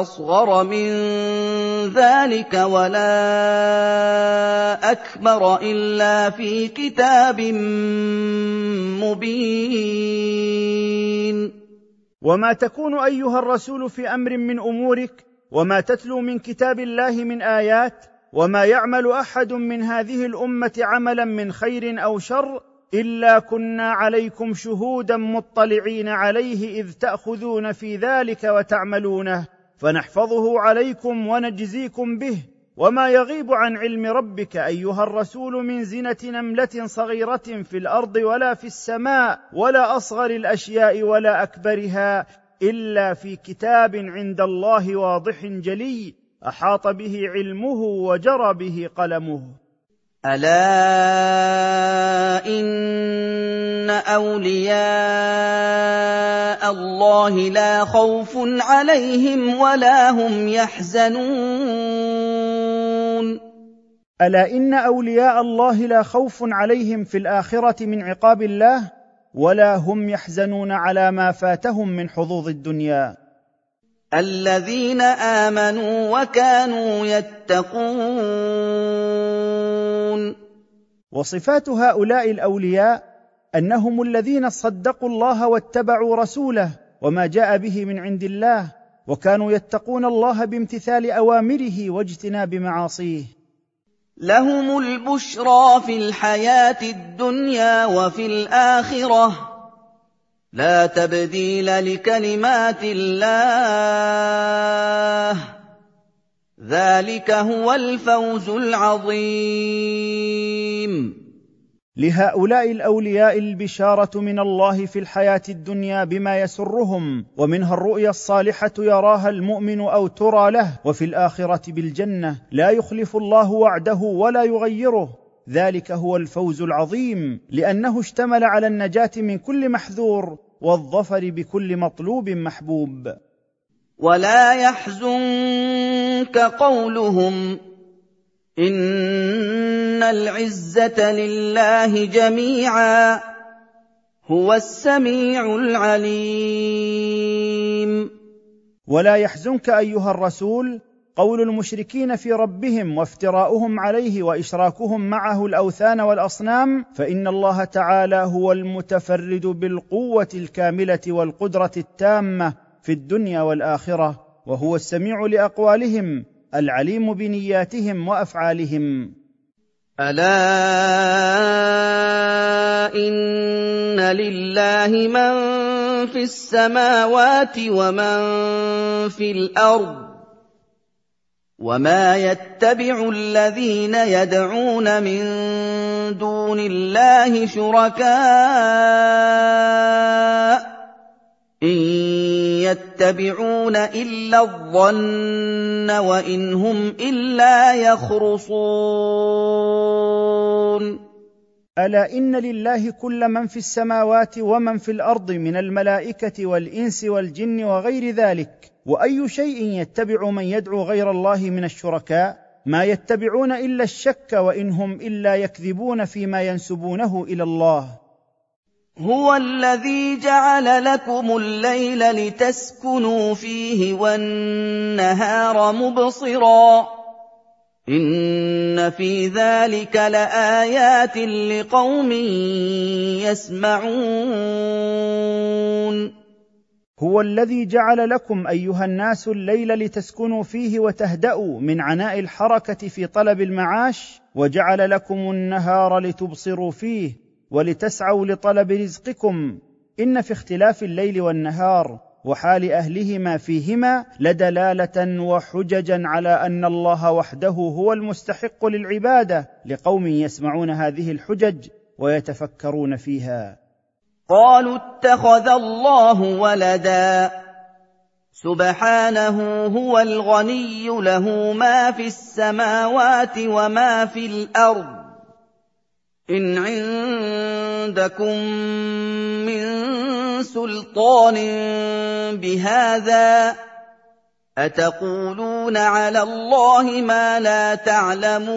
اصغر من ذلك ولا اكبر الا في كتاب مبين وما تكون ايها الرسول في أمر من امورك وما تتلو من كتاب الله من آيات وما يعمل أحد من هذه الأمة عملا من خير أو شر إلا كنا عليكم شهودا مطلعين عليه إذ تأخذون في ذلك وتعملونه فنحفظه عليكم ونجزيكم به. وما يغيب عن علم ربك أيها الرسول من زنة نملة صغيرة في الأرض ولا في السماء ولا أصغر الأشياء ولا أكبرها إلا في كتاب عند الله واضح جلي أحاط به علمه وجرى به قلمه. ألا إن أولياء الله لا خوف عليهم ولا هم يحزنون. ألا إن أولياء الله لا خوف عليهم في الآخرة من عقاب الله؟ ولا هم يحزنون على ما فاتهم من حظوظ الدنيا. الذين آمنوا وكانوا يتقون. وصفات هؤلاء الأولياء أنهم الذين صدقوا الله واتبعوا رسوله وما جاء به من عند الله وكانوا يتقون الله بامتثال أوامره واجتناب معاصيه. لهم البشرى في الحياة الدنيا وفي الآخرة. لا تبديل لكلمات الله. ذلك هو الفوز العظيم. لهؤلاء الأولياء البشارة من الله في الحياة الدنيا بما يسرهم ومنها الرؤيا الصالحة يراها المؤمن أو ترى له وفي الآخرة بالجنة. لا يخلف الله وعده ولا يغيره. ذلك هو الفوز العظيم لأنه اشتمل على النجاة من كل محذور والظفر بكل مطلوب محبوب. ولا يحزنك قولهم ان العزه لله جميعا هو السميع العليم ولا يحزنك ايها الرسول قول المشركين في ربهم وافتراؤهم عليه واشراكهم معه الاوثان والاصنام فان الله تعالى هو المتفرد بالقوه الكامله والقدره التامه في الدنيا والاخره وهو السميع لاقوالهم العليم بنياتهم وأفعالهم. ألا إن لله من في السماوات ومن في الأرض وما يتبع الذين يدعون من دون الله شركاء يتبعون إلا الظن وإن هم إلا يخرصون. ألا إن لله كل من في السماوات ومن في الأرض من الملائكة والإنس والجن وغير ذلك؟ وأي شيء يتبع من يدعو غير الله من الشركاء؟ ما يتبعون إلا الشك وإن هم إلا يكذبون فيما ينسبونه إلى الله. هُوَ الَّذِي جَعَلَ لَكُمُ اللَّيْلَ لِتَسْكُنُوا فِيهِ وَالنَّهَارَ مُبْصِرًا ۚ. إِنَّ فِي ذَٰلِكَ لَآيَاتٍ لِّقَوْمٍ يَسْمَعُونَ. هو الذي جعل لكم أيها الناس الليل لتسكنوا فيه وتهدأوا من عناء الحركة في طلب المعاش وجعل لكم النهار لتبصروا فيه ولتسعوا لطلب رزقكم. إن في اختلاف الليل والنهار وحال أهلهما فيهما لدلالة وحججا على أن الله وحده هو المستحق للعبادة لقوم يسمعون هذه الحجج ويتفكرون فيها. قالوا اتخذ الله ولدا. سبحانه هو الغني له ما في السماوات وما في الأرض. إن عندكم من سلطان بهذا أتقولون على الله ما لا تعلمون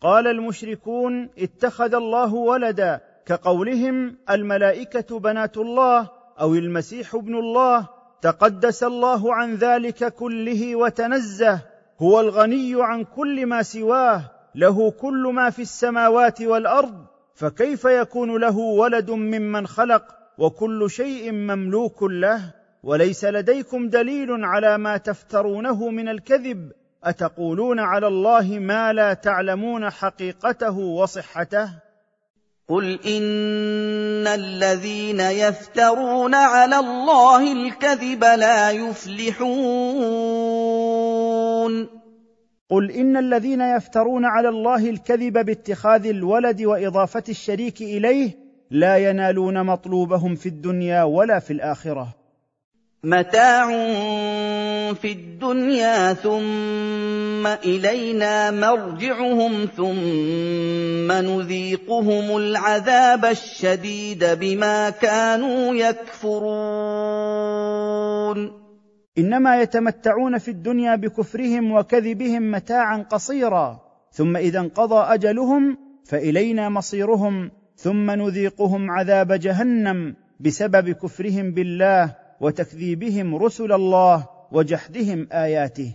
قال المشركون اتخذ الله ولدا كقولهم الملائكة بنات الله أو المسيح ابن الله تقدس الله عن ذلك كله وتنزه هو الغني عن كل ما سواه له كل ما في السماوات والأرض فكيف يكون له ولد ممن خلق وكل شيء مملوك له؟ وليس لديكم دليل على ما تفترونه من الكذب؟ أتقولون على الله ما لا تعلمون حقيقته وصحته؟ قل إن الذين يفترون على الله الكذب لا يفلحون. قل إن الذين يفترون على الله الكذب باتخاذ الولد وإضافة الشريك إليه لا ينالون مطلوبهم في الدنيا ولا في الآخرة. متاع في الدنيا ثم إلينا مرجعهم ثم نذيقهم العذاب الشديد بما كانوا يكفرون. إنما يتمتعون في الدنيا بكفرهم وكذبهم متاعا قصيرا ثم إذا انقضى أجلهم فإلينا مصيرهم ثم نذيقهم عذاب جهنم بسبب كفرهم بالله وتكذيبهم رسل الله وجحدهم آياته.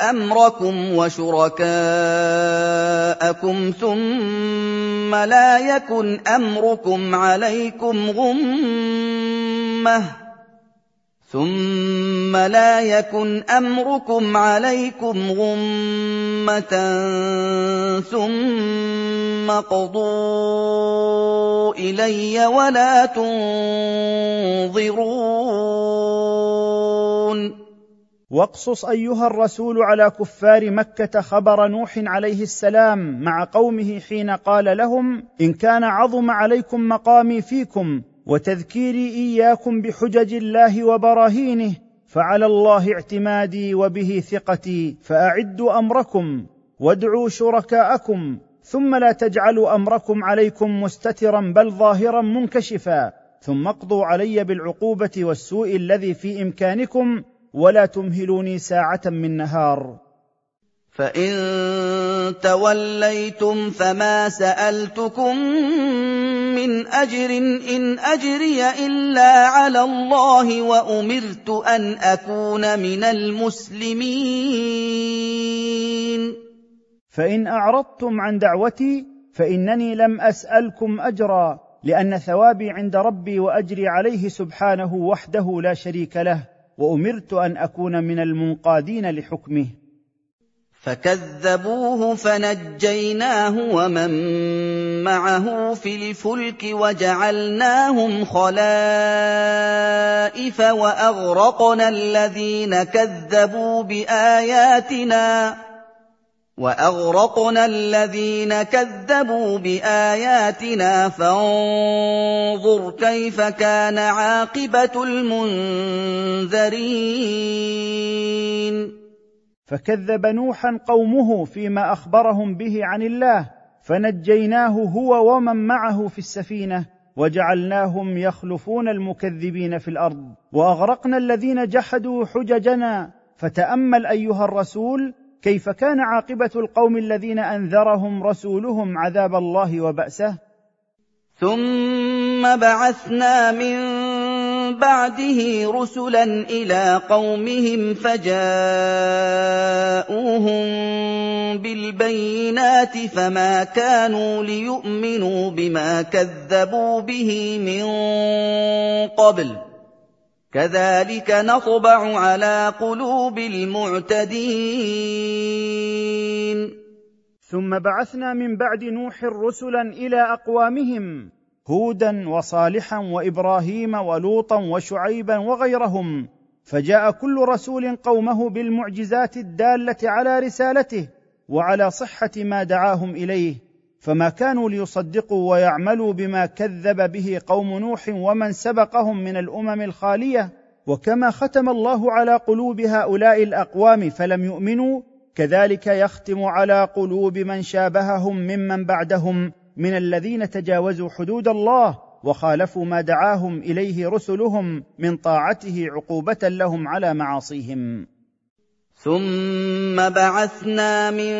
أمركم وشركاءكم ثم لا يكن أمركم عليكم غمة ثم لا يكن أمركم عليكم غمة ثم اقضوا إلي ولا تنظرون واقصص أيها الرسول على كفار مكة خبر نوح عليه السلام مع قومه حين قال لهم إن كان عظم عليكم مقامي فيكم وتذكيري إياكم بحجج الله وبراهينه فعلى الله اعتمادي وبه ثقتي فأعدوا أمركم وادعوا شركاءكم ثم لا تجعلوا أمركم عليكم مستترا بل ظاهرا منكشفا ثم اقضوا علي بالعقوبة والسوء الذي في إمكانكم ولا تمهلوني ساعة من نهار. فإن توليتم فما سألتكم من أجر إن أجري إلا على الله وأمرت أن أكون من المسلمين. فإن أعرضتم عن دعوتي فإنني لم أسألكم أجرا لأن ثوابي عند ربي وأجري عليه سبحانه وحده لا شريك له. وأمرت أن أكون من المنقادين لحكمه. فكذبوه فنجيناه ومن معه في الفلك وجعلناهم خلائف وأغرقنا الذين كذبوا بآياتنا. واغرقنا الذين كذبوا باياتنا فانظر كيف كان عاقبه المنذرين فكذب نوحا قومه فيما اخبرهم به عن الله فنجيناه هو ومن معه في السفينه وجعلناهم يخلفون المكذبين في الأرض واغرقنا الذين جحدوا حججنا فتامل ايها الرسول كيف كان عاقبة القوم الذين أنذرهم رسولهم عذاب الله وبأسه؟ ثم بعثنا من بعده رسلا إلى قومهم فجاءوهم بالبينات فما كانوا ليؤمنوا بما كذبوا به من قبل. كذلك نطبع على قلوب المعتدين. ثم بعثنا من بعد نوح رسلا إلى أقوامهم هودا وصالحا وإبراهيم ولوطا وشعيبا وغيرهم فجاء كل رسول قومه بالمعجزات الدالة على رسالته وعلى صحة ما دعاهم إليه. فما كانوا ليصدقوا ويعملوا بما كذب به قوم نوح ومن سبقهم من الأمم الخالية. وكما ختم الله على قلوب هؤلاء الأقوام فلم يؤمنوا كذلك يختم على قلوب من شابههم ممن بعدهم من الذين تجاوزوا حدود الله وخالفوا ما دعاهم إليه رسلهم من طاعته عقوبة لهم على معاصيهم. ثم بعثنا من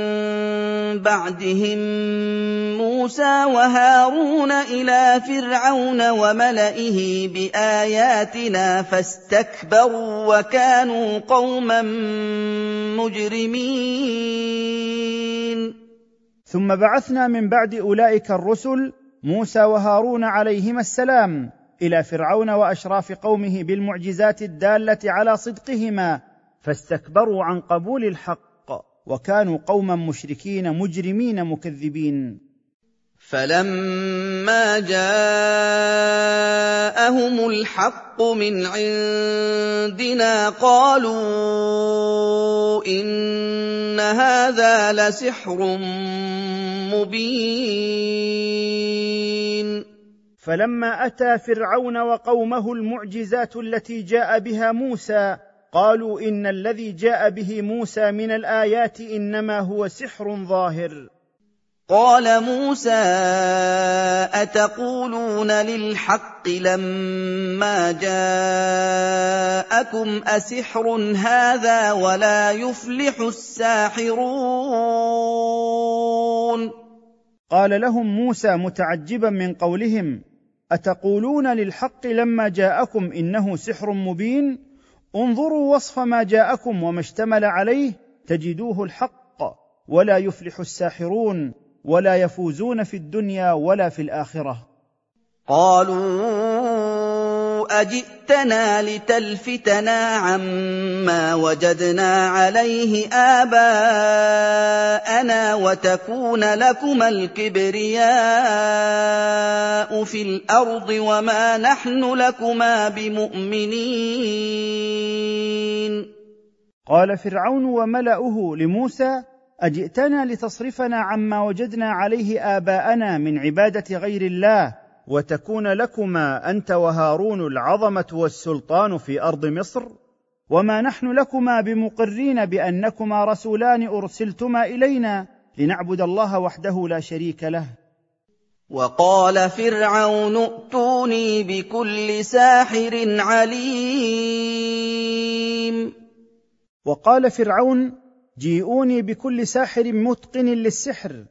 بعدهم موسى وهارون إلى فرعون وملئه باياتنا فاستكبروا وكانوا قوما مجرمين ثم بعثنا من بعد اولئك الرسل موسى وهارون عليهما السلام إلى فرعون واشراف قومه بالمعجزات الداله على صدقهما فاستكبروا عن قبول الحق وكانوا قوما مشركين مجرمين مكذبين. فلما جاءهم الحق من عندنا قالوا ان هذا لسحر مبين. فلما اتى فرعون وقومه المعجزات التي جاء بها موسى قالوا إن الذي جاء به موسى من الآيات إنما هو سحر ظاهر. قال موسى أتقولون للحق لما جاءكم أسحر هذا ولا يفلح الساحرون؟ قال لهم موسى متعجبا من قولهم أتقولون للحق لما جاءكم إنه سحر مبين؟ انظروا وصف ما جاءكم وما اشتمل عليه تجدوه الحق ولا يفلح الساحرون ولا يفوزون في الدنيا ولا في الآخرة. قالوا أجئتنا لتلفتنا عما وجدنا عليه آباءنا وتكون لكما الكبرياء في الأرض وما نحن لكما بمؤمنين. قال فرعون وملأه لموسى أجئتنا لتصرفنا عما وجدنا عليه آباءنا من عبادة غير الله وتكون لكما أنت وهارون العظمة والسلطان في أرض مصر؟ وما نحن لكما بمقرين بأنكما رسولان أرسلتما إلينا لنعبد الله وحده لا شريك له. وقال فرعون ائتوني بكل ساحر عليم. وقال فرعون جيئوني بكل ساحر متقن للسحر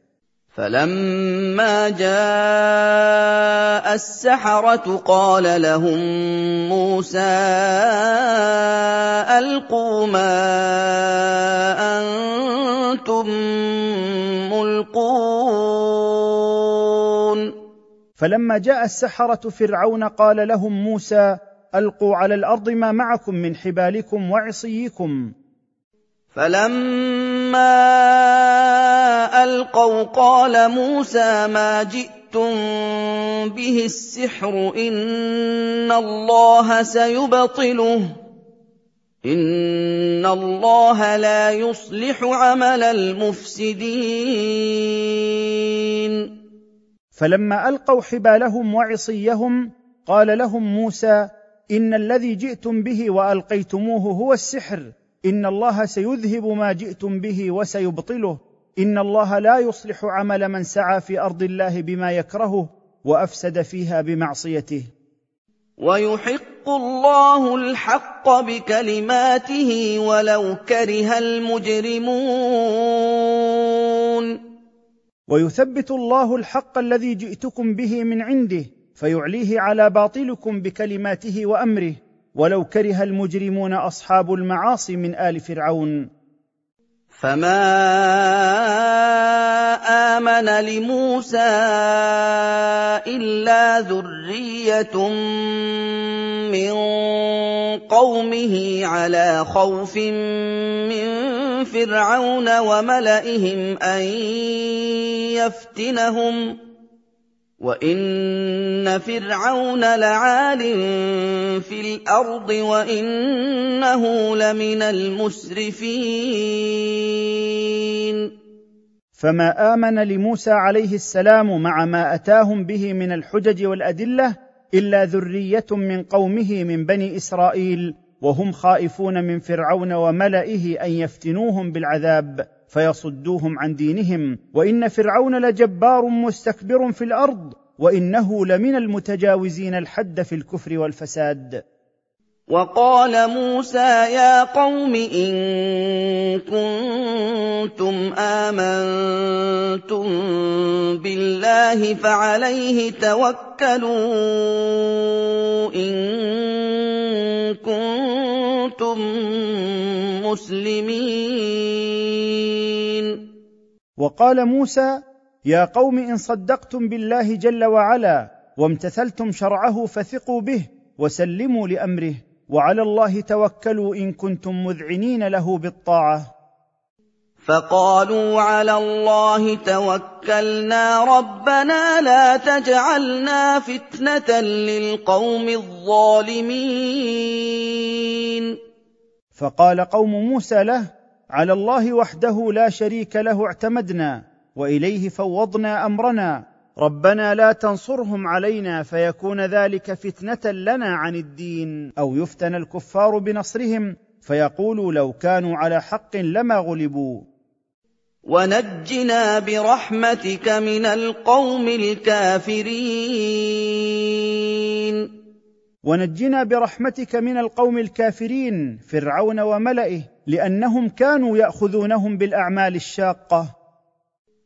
فلما جاء السحرة قال لهم موسى ألقوا ما أنتم ملقون. فلما جاء السحرة فرعون قال لهم موسى ألقوا على الأرض ما معكم من حبالكم وعصيكم. فلما القوا قال موسى ما جئتم به السحر ان الله سيبطله ان الله لا يصلح عمل المفسدين فلما القوا حبالهم وعصيهم قال لهم موسى ان الذي جئتم به والقيتموه هو السحر إن الله سيذهب ما جئتم به وسيبطله. إن الله لا يصلح عمل من سعى في أرض الله بما يكرهه وأفسد فيها بمعصيته. ويحق الله الحق بكلماته ولو كره المجرمون. ويثبت الله الحق الذي جئتكم به من عنده فيعليه على باطلكم بكلماته وأمره. ولو كره المجرمون أصحاب المعاصي من آل فرعون. فما امن لموسى الا ذريه من قومه على خوف من فرعون وملئهم ان يفتنهم وان فرعون لعال في الأرض وانه لمن المسرفين فما امن لموسى عليه السلام مع ما اتاهم به من الحجج والادله الا ذريه من قومه من بني اسرائيل وهم خائفون من فرعون وملئه ان يفتنوهم بالعذاب فيصدوهم عن دينهم وإن فرعون لجبار مستكبر في الأرض وإنه لمن المتجاوزين الحد في الكفر والفساد. وقال موسى يا قوم إن كنتم آمنتم بالله فعليه توكلوا إن كنتم مسلمين. وقال موسى يا قوم إن صدقتم بالله جل وعلا وامتثلتم شرعه فثقوا به وسلموا لأمره. وعلى الله توكلوا إن كنتم مذعنين له بالطاعة. فقالوا على الله توكلنا ربنا لا تجعلنا فتنة للقوم الظالمين. فقال قوم موسى له على الله وحده لا شريك له اعتمدنا وإليه فوضنا أمرنا. ربنا لا تنصرهم علينا فيكون ذلك فتنة لنا عن الدين. أو يفتن الكفار بنصرهم فيقولوا لو كانوا على حق لما غلبوا. ونجنا برحمتك من القوم الكافرين. ونجنا برحمتك من القوم الكافرين فرعون وملئه لأنهم كانوا يأخذونهم بالأعمال الشاقة.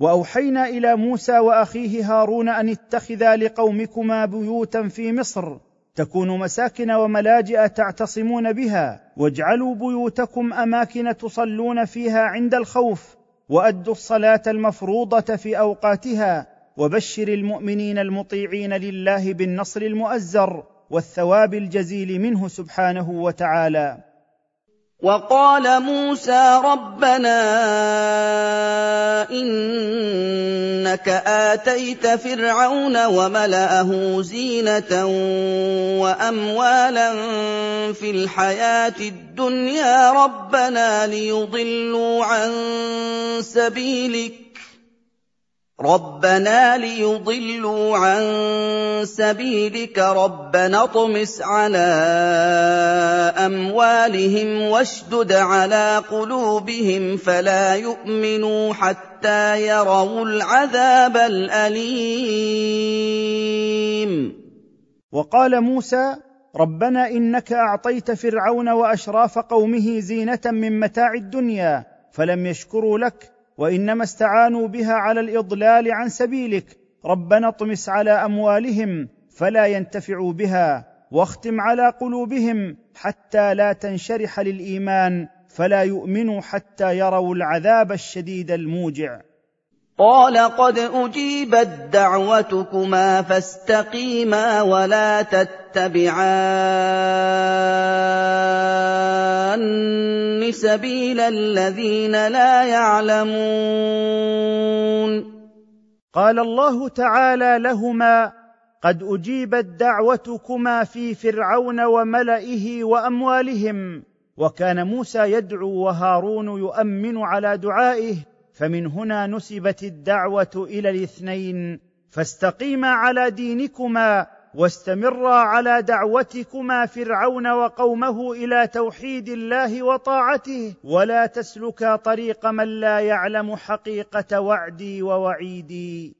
وأوحينا إلى موسى وأخيه هارون أن اتخذا لقومكما بيوتا في مصر. تكون مساكن وملاجئ تعتصمون بها. واجعلوا بيوتكم أماكن تصلون فيها عند الخوف. وأدوا الصلاة المفروضة في أوقاتها. وبشر المؤمنين المطيعين لله بالنصر المؤزر. والثواب الجزيل منه سبحانه وتعالى. وقال موسى ربنا إنك آتيت فرعون وملأه زينة وأموالا في الحياة الدنيا ربنا ليضلوا عن سبيلك رَبَّنَا لِيُضِلُّوا عَن سَبِيلِكَ رَبَّنَا اطْمِسْ عَلَىٰ أَمْوَالِهِمْ وَاشْدُدْ عَلَىٰ قُلُوبِهِمْ فَلَا يُؤْمِنُوا حَتَّىٰ يَرَوُا الْعَذَابَ الْأَلِيمَ وقال موسى ربنا انك اعطيت فرعون واشراف قومه زينه من متاع الدنيا فلم يشكروا لك وإنما استعانوا بها على الإضلال عن سبيلك. ربنا اطمس على أموالهم فلا ينتفعوا بها واختم على قلوبهم حتى لا تنشرح للإيمان فلا يؤمنوا حتى يروا العذاب الشديد الموجع. قال قد أجيبت دعوتكما فاستقيما ولا تتبعان سبيل الذين لا يعلمون. قال الله تعالى لهما قد أجيبت دعوتكما في فرعون وملئه وأموالهم. وكان موسى يدعو وهارون يؤمن على دعائه فمن هنا نسبت الدعوة إلى الاثنين. فاستقيما على دينكما واستمرا على دعوتكما فرعون وقومه إلى توحيد الله وطاعته ولا تسلكا طريق من لا يعلم حقيقة وعدي ووعيدي.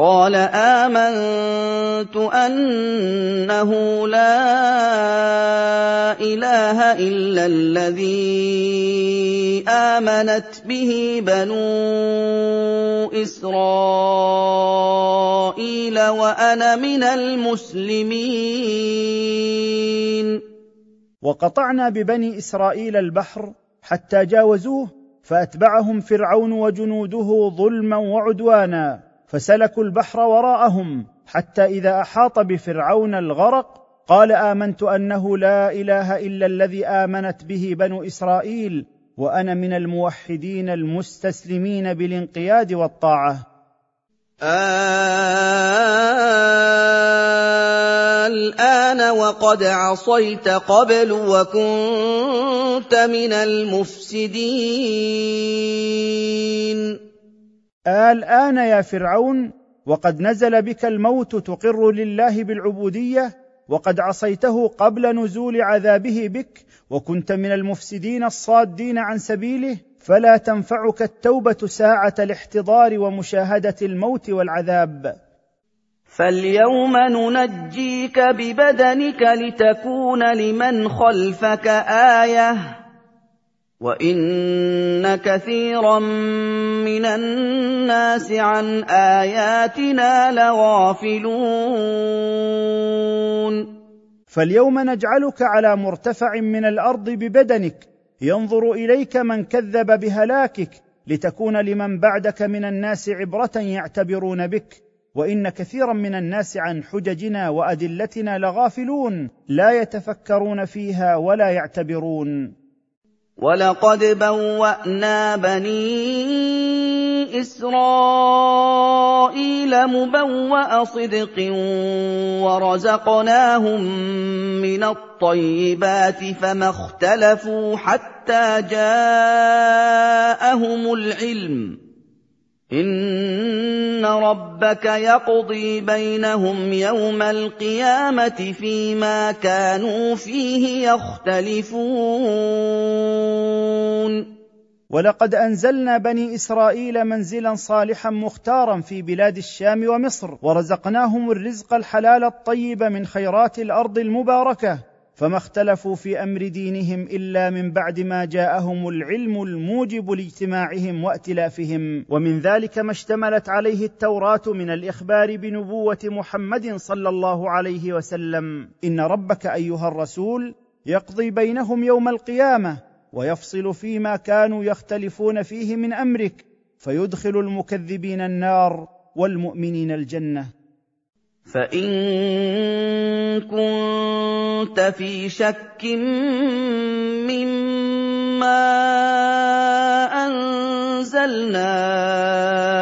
قال آمنت أنه لا إله إلا الذي آمنت به بنو إسرائيل وأنا من المسلمين. وقطعنا ببني إسرائيل البحر حتى جاوزوه فأتبعهم فرعون وجنوده ظلما وعدوانا. فسلكوا البحر وراءهم حتى إذا أحاط بفرعون الغرق قال آمنت أنه لا إله إلا الذي آمنت به بنو إسرائيل وأنا من الموحدين المستسلمين بالانقياد والطاعة. الآن وقد عصيت قبل وكنت من المفسدين. الآن يا فرعون وقد نزل بك الموت تقر لله بالعبودية وقد عصيته قبل نزول عذابه بك وكنت من المفسدين الصادين عن سبيله فلا تنفعك التوبة ساعة الاحتضار ومشاهدة الموت والعذاب. فاليوم ننجيك ببدنك لتكون لمن خلفك آية. وان كثيرا من الناس عن اياتنا لغافلون فاليوم نجعلك على مرتفع من الأرض ببدنك ينظر اليك من كذب بهلاكك لتكون لمن بعدك من الناس عبره يعتبرون بك وان كثيرا من الناس عن حججنا وادلتنا لغافلون لا يتفكرون فيها ولا يعتبرون وَلَقَدْ بَوَّأْنَا بَنِي إِسْرَائِيلَ مُبَوَّأَ صِدْقٍ وَرَزَقْنَاهُم مِّنَ الطَّيِّبَاتِ فَمَا اخْتَلَفُوا حَتَّىٰ جَاءَهُمُ الْعِلْمُ إِنَّ رَبَّكَ يَقْضِي بَيْنَهُمْ يَوْمَ الْقِيَامَةِ فِيمَا كَانُوا فِيهِ يَخْتَلِفُونَ ولقد انزلنا بني اسرائيل منزلا صالحا مختارا في بلاد الشام ومصر ورزقناهم الرزق الحلال الطيب من خيرات الأرض المباركه فما اختلفوا في أمر دينهم إلا من بعد ما جاءهم العلم الموجب لاجتماعهم وائتلافهم ومن ذلك ما اشتملت عليه التوراة من الإخبار بنبوة محمد صلى الله عليه وسلم. إن ربك أيها الرسول يقضي بينهم يوم القيامة ويفصل فيما كانوا يختلفون فيه من أمرك فيدخل المكذبين النار والمؤمنين الجنة. فان كنت في شك مما انزلنا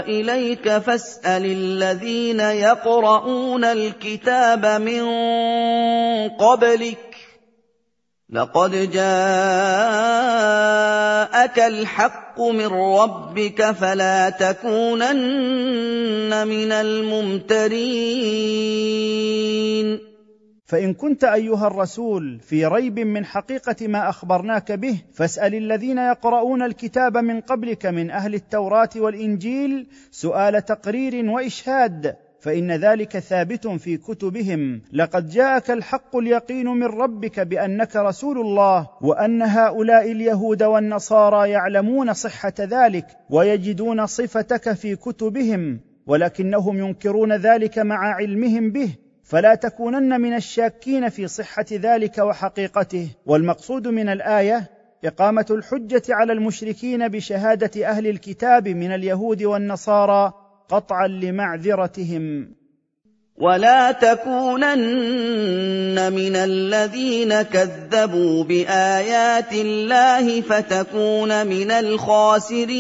اليك فاسال الذين يقرؤون الكتاب من قبلك لقد جاءك الحق من ربك فلا تكونن من الممترين. فإن كنت أيها الرسول في ريب من حقيقة ما أخبرناك به فاسأل الذين يقرؤون الكتاب من قبلك من أهل التوراة والإنجيل سؤال تقرير وإشهاد. فإن ذلك ثابت في كتبهم. لقد جاءك الحق اليقين من ربك بأنك رسول الله وأن هؤلاء اليهود والنصارى يعلمون صحة ذلك ويجدون صفتك في كتبهم ولكنهم ينكرون ذلك مع علمهم به. فلا تكونن من الشاكين في صحة ذلك وحقيقته. والمقصود من الآية إقامة الحجة على المشركين بشهادة أهل الكتاب من اليهود والنصارى قطعا لمعذرتهم. ولا تكونن من الذين كذبوا بآيات الله فتكون من الخاسرين.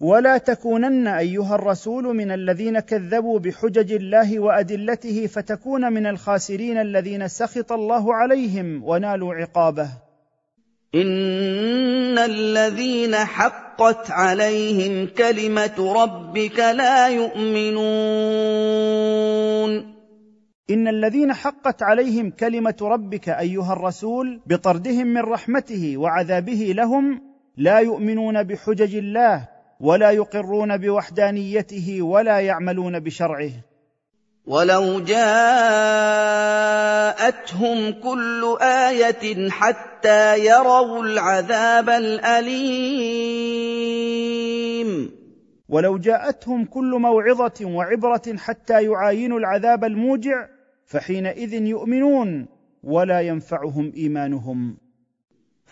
ولا تكونن أيها الرسول من الذين كذبوا بحجج الله وأدلته فتكون من الخاسرين الذين سخط الله عليهم ونالوا عقابه. ان الذين حقت عليهم كلمه ربك لا يؤمنون ان الذين حقت عليهم كلمه ربك ايها الرسول بطردهم من رحمته وعذابه لهم لا يؤمنون بحجج الله ولا يقرون بوحدانيته ولا يعملون بشرعه ولو جاءتهم كل إيه حتى يروا العذاب الاليم ولو جاءتهم كل موعظه وعبره حتى يعاينوا العذاب الموجع فحينئذ يؤمنون ولا ينفعهم ايمانهم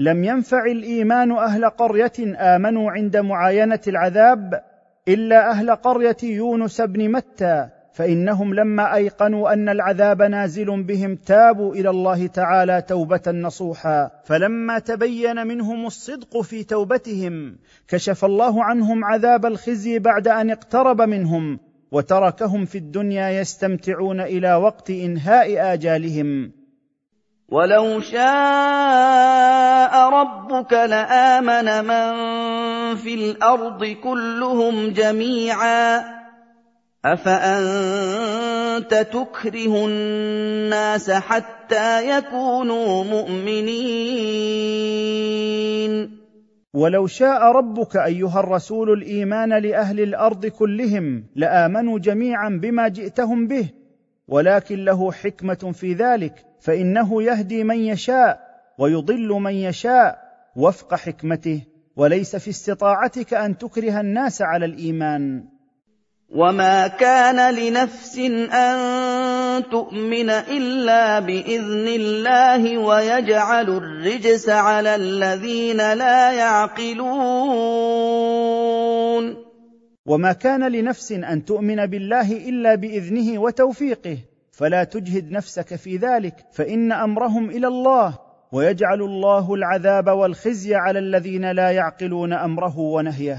لم ينفع الإيمان أهل قرية آمنوا عند معاينة العذاب إلا أهل قرية يونس بن متى فإنهم لما أيقنوا أن العذاب نازل بهم تابوا إلى الله تعالى توبة نصوحا. فلما تبين منهم الصدق في توبتهم كشف الله عنهم عذاب الخزي بعد أن اقترب منهم وتركهم في الدنيا يستمتعون إلى وقت إنهاء آجالهم. ولو شاء ربك لامن من في الأرض كلهم جميعا افانت تكره الناس حتى يكونوا مؤمنين؟ ولو شاء ربك ايها الرسول الايمان لاهل الأرض كلهم لامنوا جميعا بما جئتهم به ولكن له حكمه في ذلك فإنه يهدي من يشاء ويضل من يشاء وفق حكمته وليس في استطاعتك أن تكره الناس على الإيمان. وما كان لنفس أن تؤمن إلا بإذن الله ويجعل الرجس على الذين لا يعقلون. وما كان لنفس أن تؤمن بالله إلا بإذنه وتوفيقه فلا تجهد نفسك في ذلك فإن أمرهم إلى الله ويجعل الله العذاب والخزي على الذين لا يعقلون أمره ونهيه.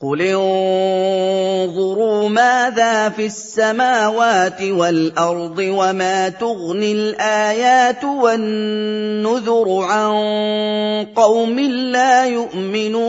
قل انظروا ماذا في السماوات والأرض وما تغني الآيات والنذر عن قوم لا يؤمنون.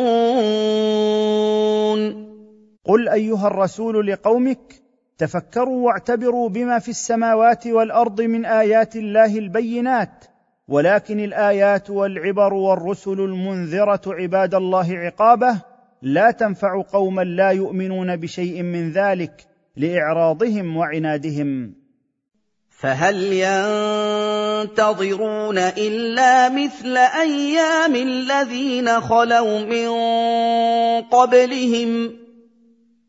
قل ايها الرسول لقومك تفكروا واعتبروا بما في السماوات والأرض من آيات الله البينات ولكن الآيات والعبر والرسل المنذرة عباد الله عقابه لا تنفع قوما لا يؤمنون بشيء من ذلك لإعراضهم وعنادهم. فهل ينتظرون إلا مثل أيام الذين خلوا من قبلهم؟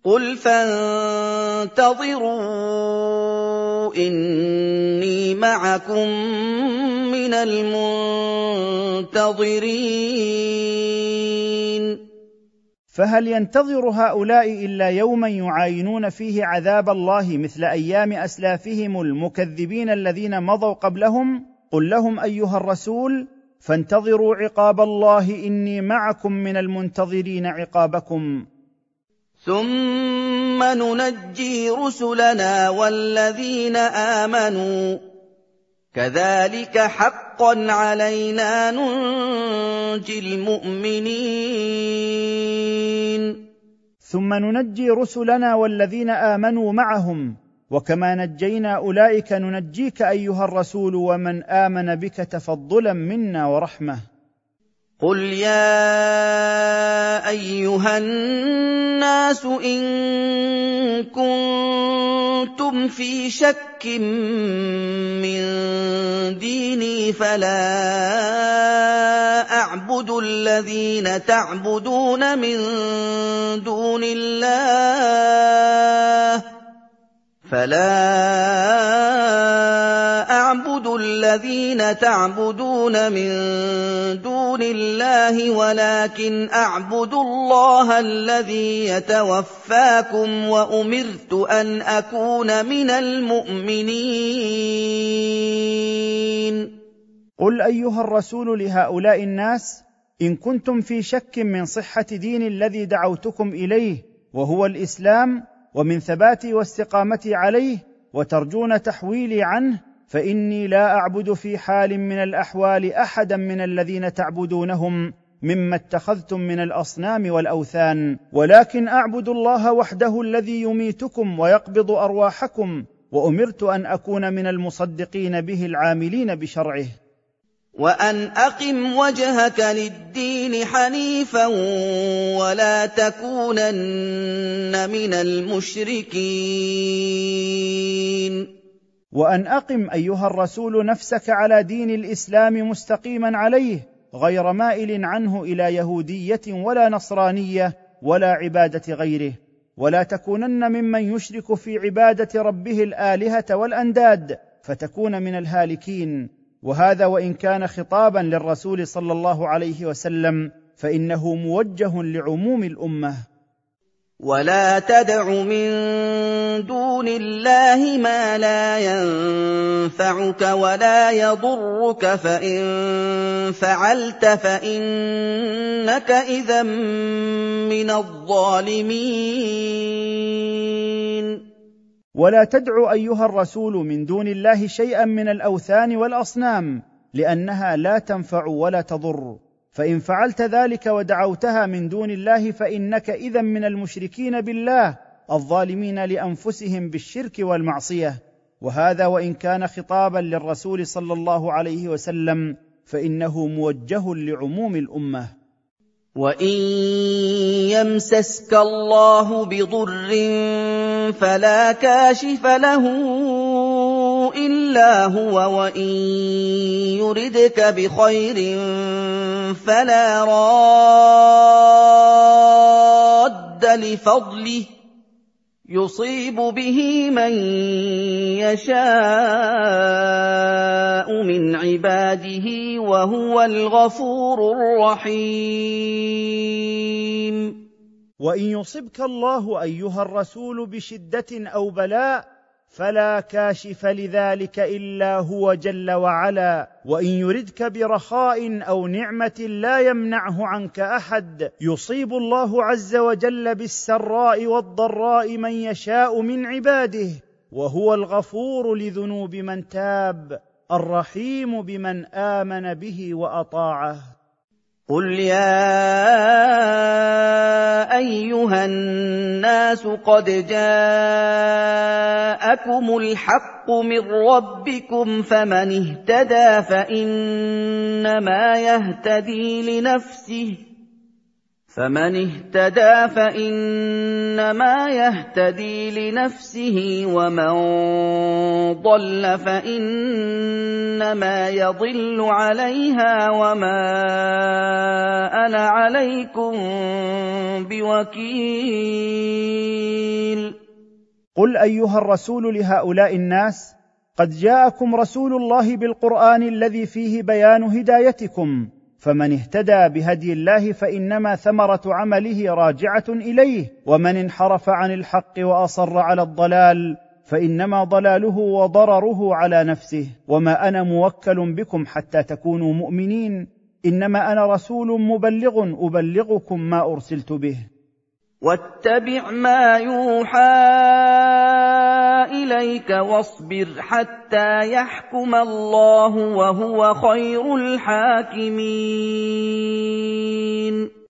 قل فانتظروا اني معكم من المنتظرين فهل ينتظر هؤلاء الا يوما يعاينون فيه عذاب الله مثل أيام اسلافهم المكذبين الذين مضوا قبلهم قل لهم ايها الرسول فانتظروا عقاب الله اني معكم من المنتظرين عقابكم ثم ننجي رسلنا والذين امنوا كذلك حقا علينا ننجي المؤمنين. ثم ننجي رسلنا والذين امنوا معهم وكما نجينا اولئك ننجيك ايها الرسول ومن امن بك تفضلا منا ورحمه. قل يا ايها الناس ان كنتم في شك من ديني فلا اعبد الذين تعبدون من دون الله فلا اعبد الذين تعبدون من دون الله ولكن أعبد الله الذي يتوفاكم وأمرت أن أكون من المؤمنين. قل أيها الرسول لهؤلاء الناس إن كنتم في شك من صحة دين الذي دعوتكم إليه وهو الإسلام ومن ثباتي واستقامتي عليه وترجون تحويلي عنه فإني لا أعبد في حال من الأحوال أحدا من الذين تعبدونهم مما اتخذتم من الأصنام والأوثان ولكن أعبد الله وحده الذي يميتكم ويقبض أرواحكم وأمرت أن أكون من المصدقين به العاملين بشرعه. وأن أقم وجهك للدين حنيفا ولا تكونن من المشركين. وأن أقم أيها الرسول نفسك على دين الإسلام مستقيما عليه غير مائل عنه إلى يهودية ولا نصرانية ولا عبادة غيره. ولا تكونن ممن يشرك في عبادة ربه الآلهة والأنداد فتكون من الهالكين. وهذا وإن كان خطابا للرسول صلى الله عليه وسلم فإنه موجه لعموم الأمة. ولا تدع من دون الله ما لا ينفعك ولا يضرك فان فعلت فانك اذا من الظالمين. ولا تدع ايها الرسول من دون الله شيئا من الاوثان والاصنام لانها لا تنفع ولا تضر. فإن فعلت ذلك ودعوتها من دون الله فإنك اذا من المشركين بالله الظالمين لأنفسهم بالشرك والمعصية. وهذا وإن كان خطابا للرسول صلى الله عليه وسلم فإنه موجه لعموم الأمة. وإن يمسسك الله بضر فلا كاشف له إلا هو وإن يردك بخير فلا راد لفضله. يصيب به من يشاء من عباده وهو الغفور الرحيم. وإن يصبك الله أيها الرسول بشدة أو بلاء فلا كاشف لذلك إلا هو جل وعلا. وإن يردك برخاء أو نعمة لا يمنعه عنك أحد يصيب الله عز وجل بالسراء والضراء من يشاء من عباده وهو الغفور لذنوب من تاب الرحيم بمن آمن به وأطاعه. قل يا ايها الناس قد جاءكم الحق من ربكم فمن اهتدى فانما يهتدي لنفسه فمن اهتدى فإنما يهتدي لنفسه ومن ضل فإنما يضل عليها وما أنا عليكم بوكيل. قل أيها الرسول لهؤلاء الناس قد جاءكم رسول الله بالقرآن الذي فيه بيان هدايتكم. فمن اهتدى بهدي الله فإنما ثمرة عمله راجعة إليه ومن انحرف عن الحق وأصر على الضلال فإنما ضلاله وضرره على نفسه. وما أنا موكل بكم حتى تكونوا مؤمنين إنما أنا رسول مبلغ أبلغكم ما أرسلت به. واتبع ما يوحى إليك واصبر حتى يحكم الله وهو خير الحاكمين.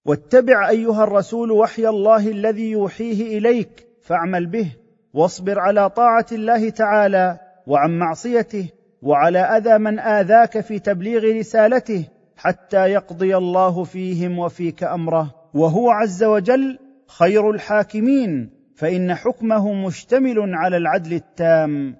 واتبع أيها الرسول وحي الله الذي يوحيه إليك فاعمل به واصبر على طاعة الله تعالى وعن معصيته وعلى أذى من آذاك في تبليغ رسالته حتى يقضي الله فيهم وفيك أمره. وهو عز وجل خير الحاكمين فإن حكمه مشتمل على العدل التام.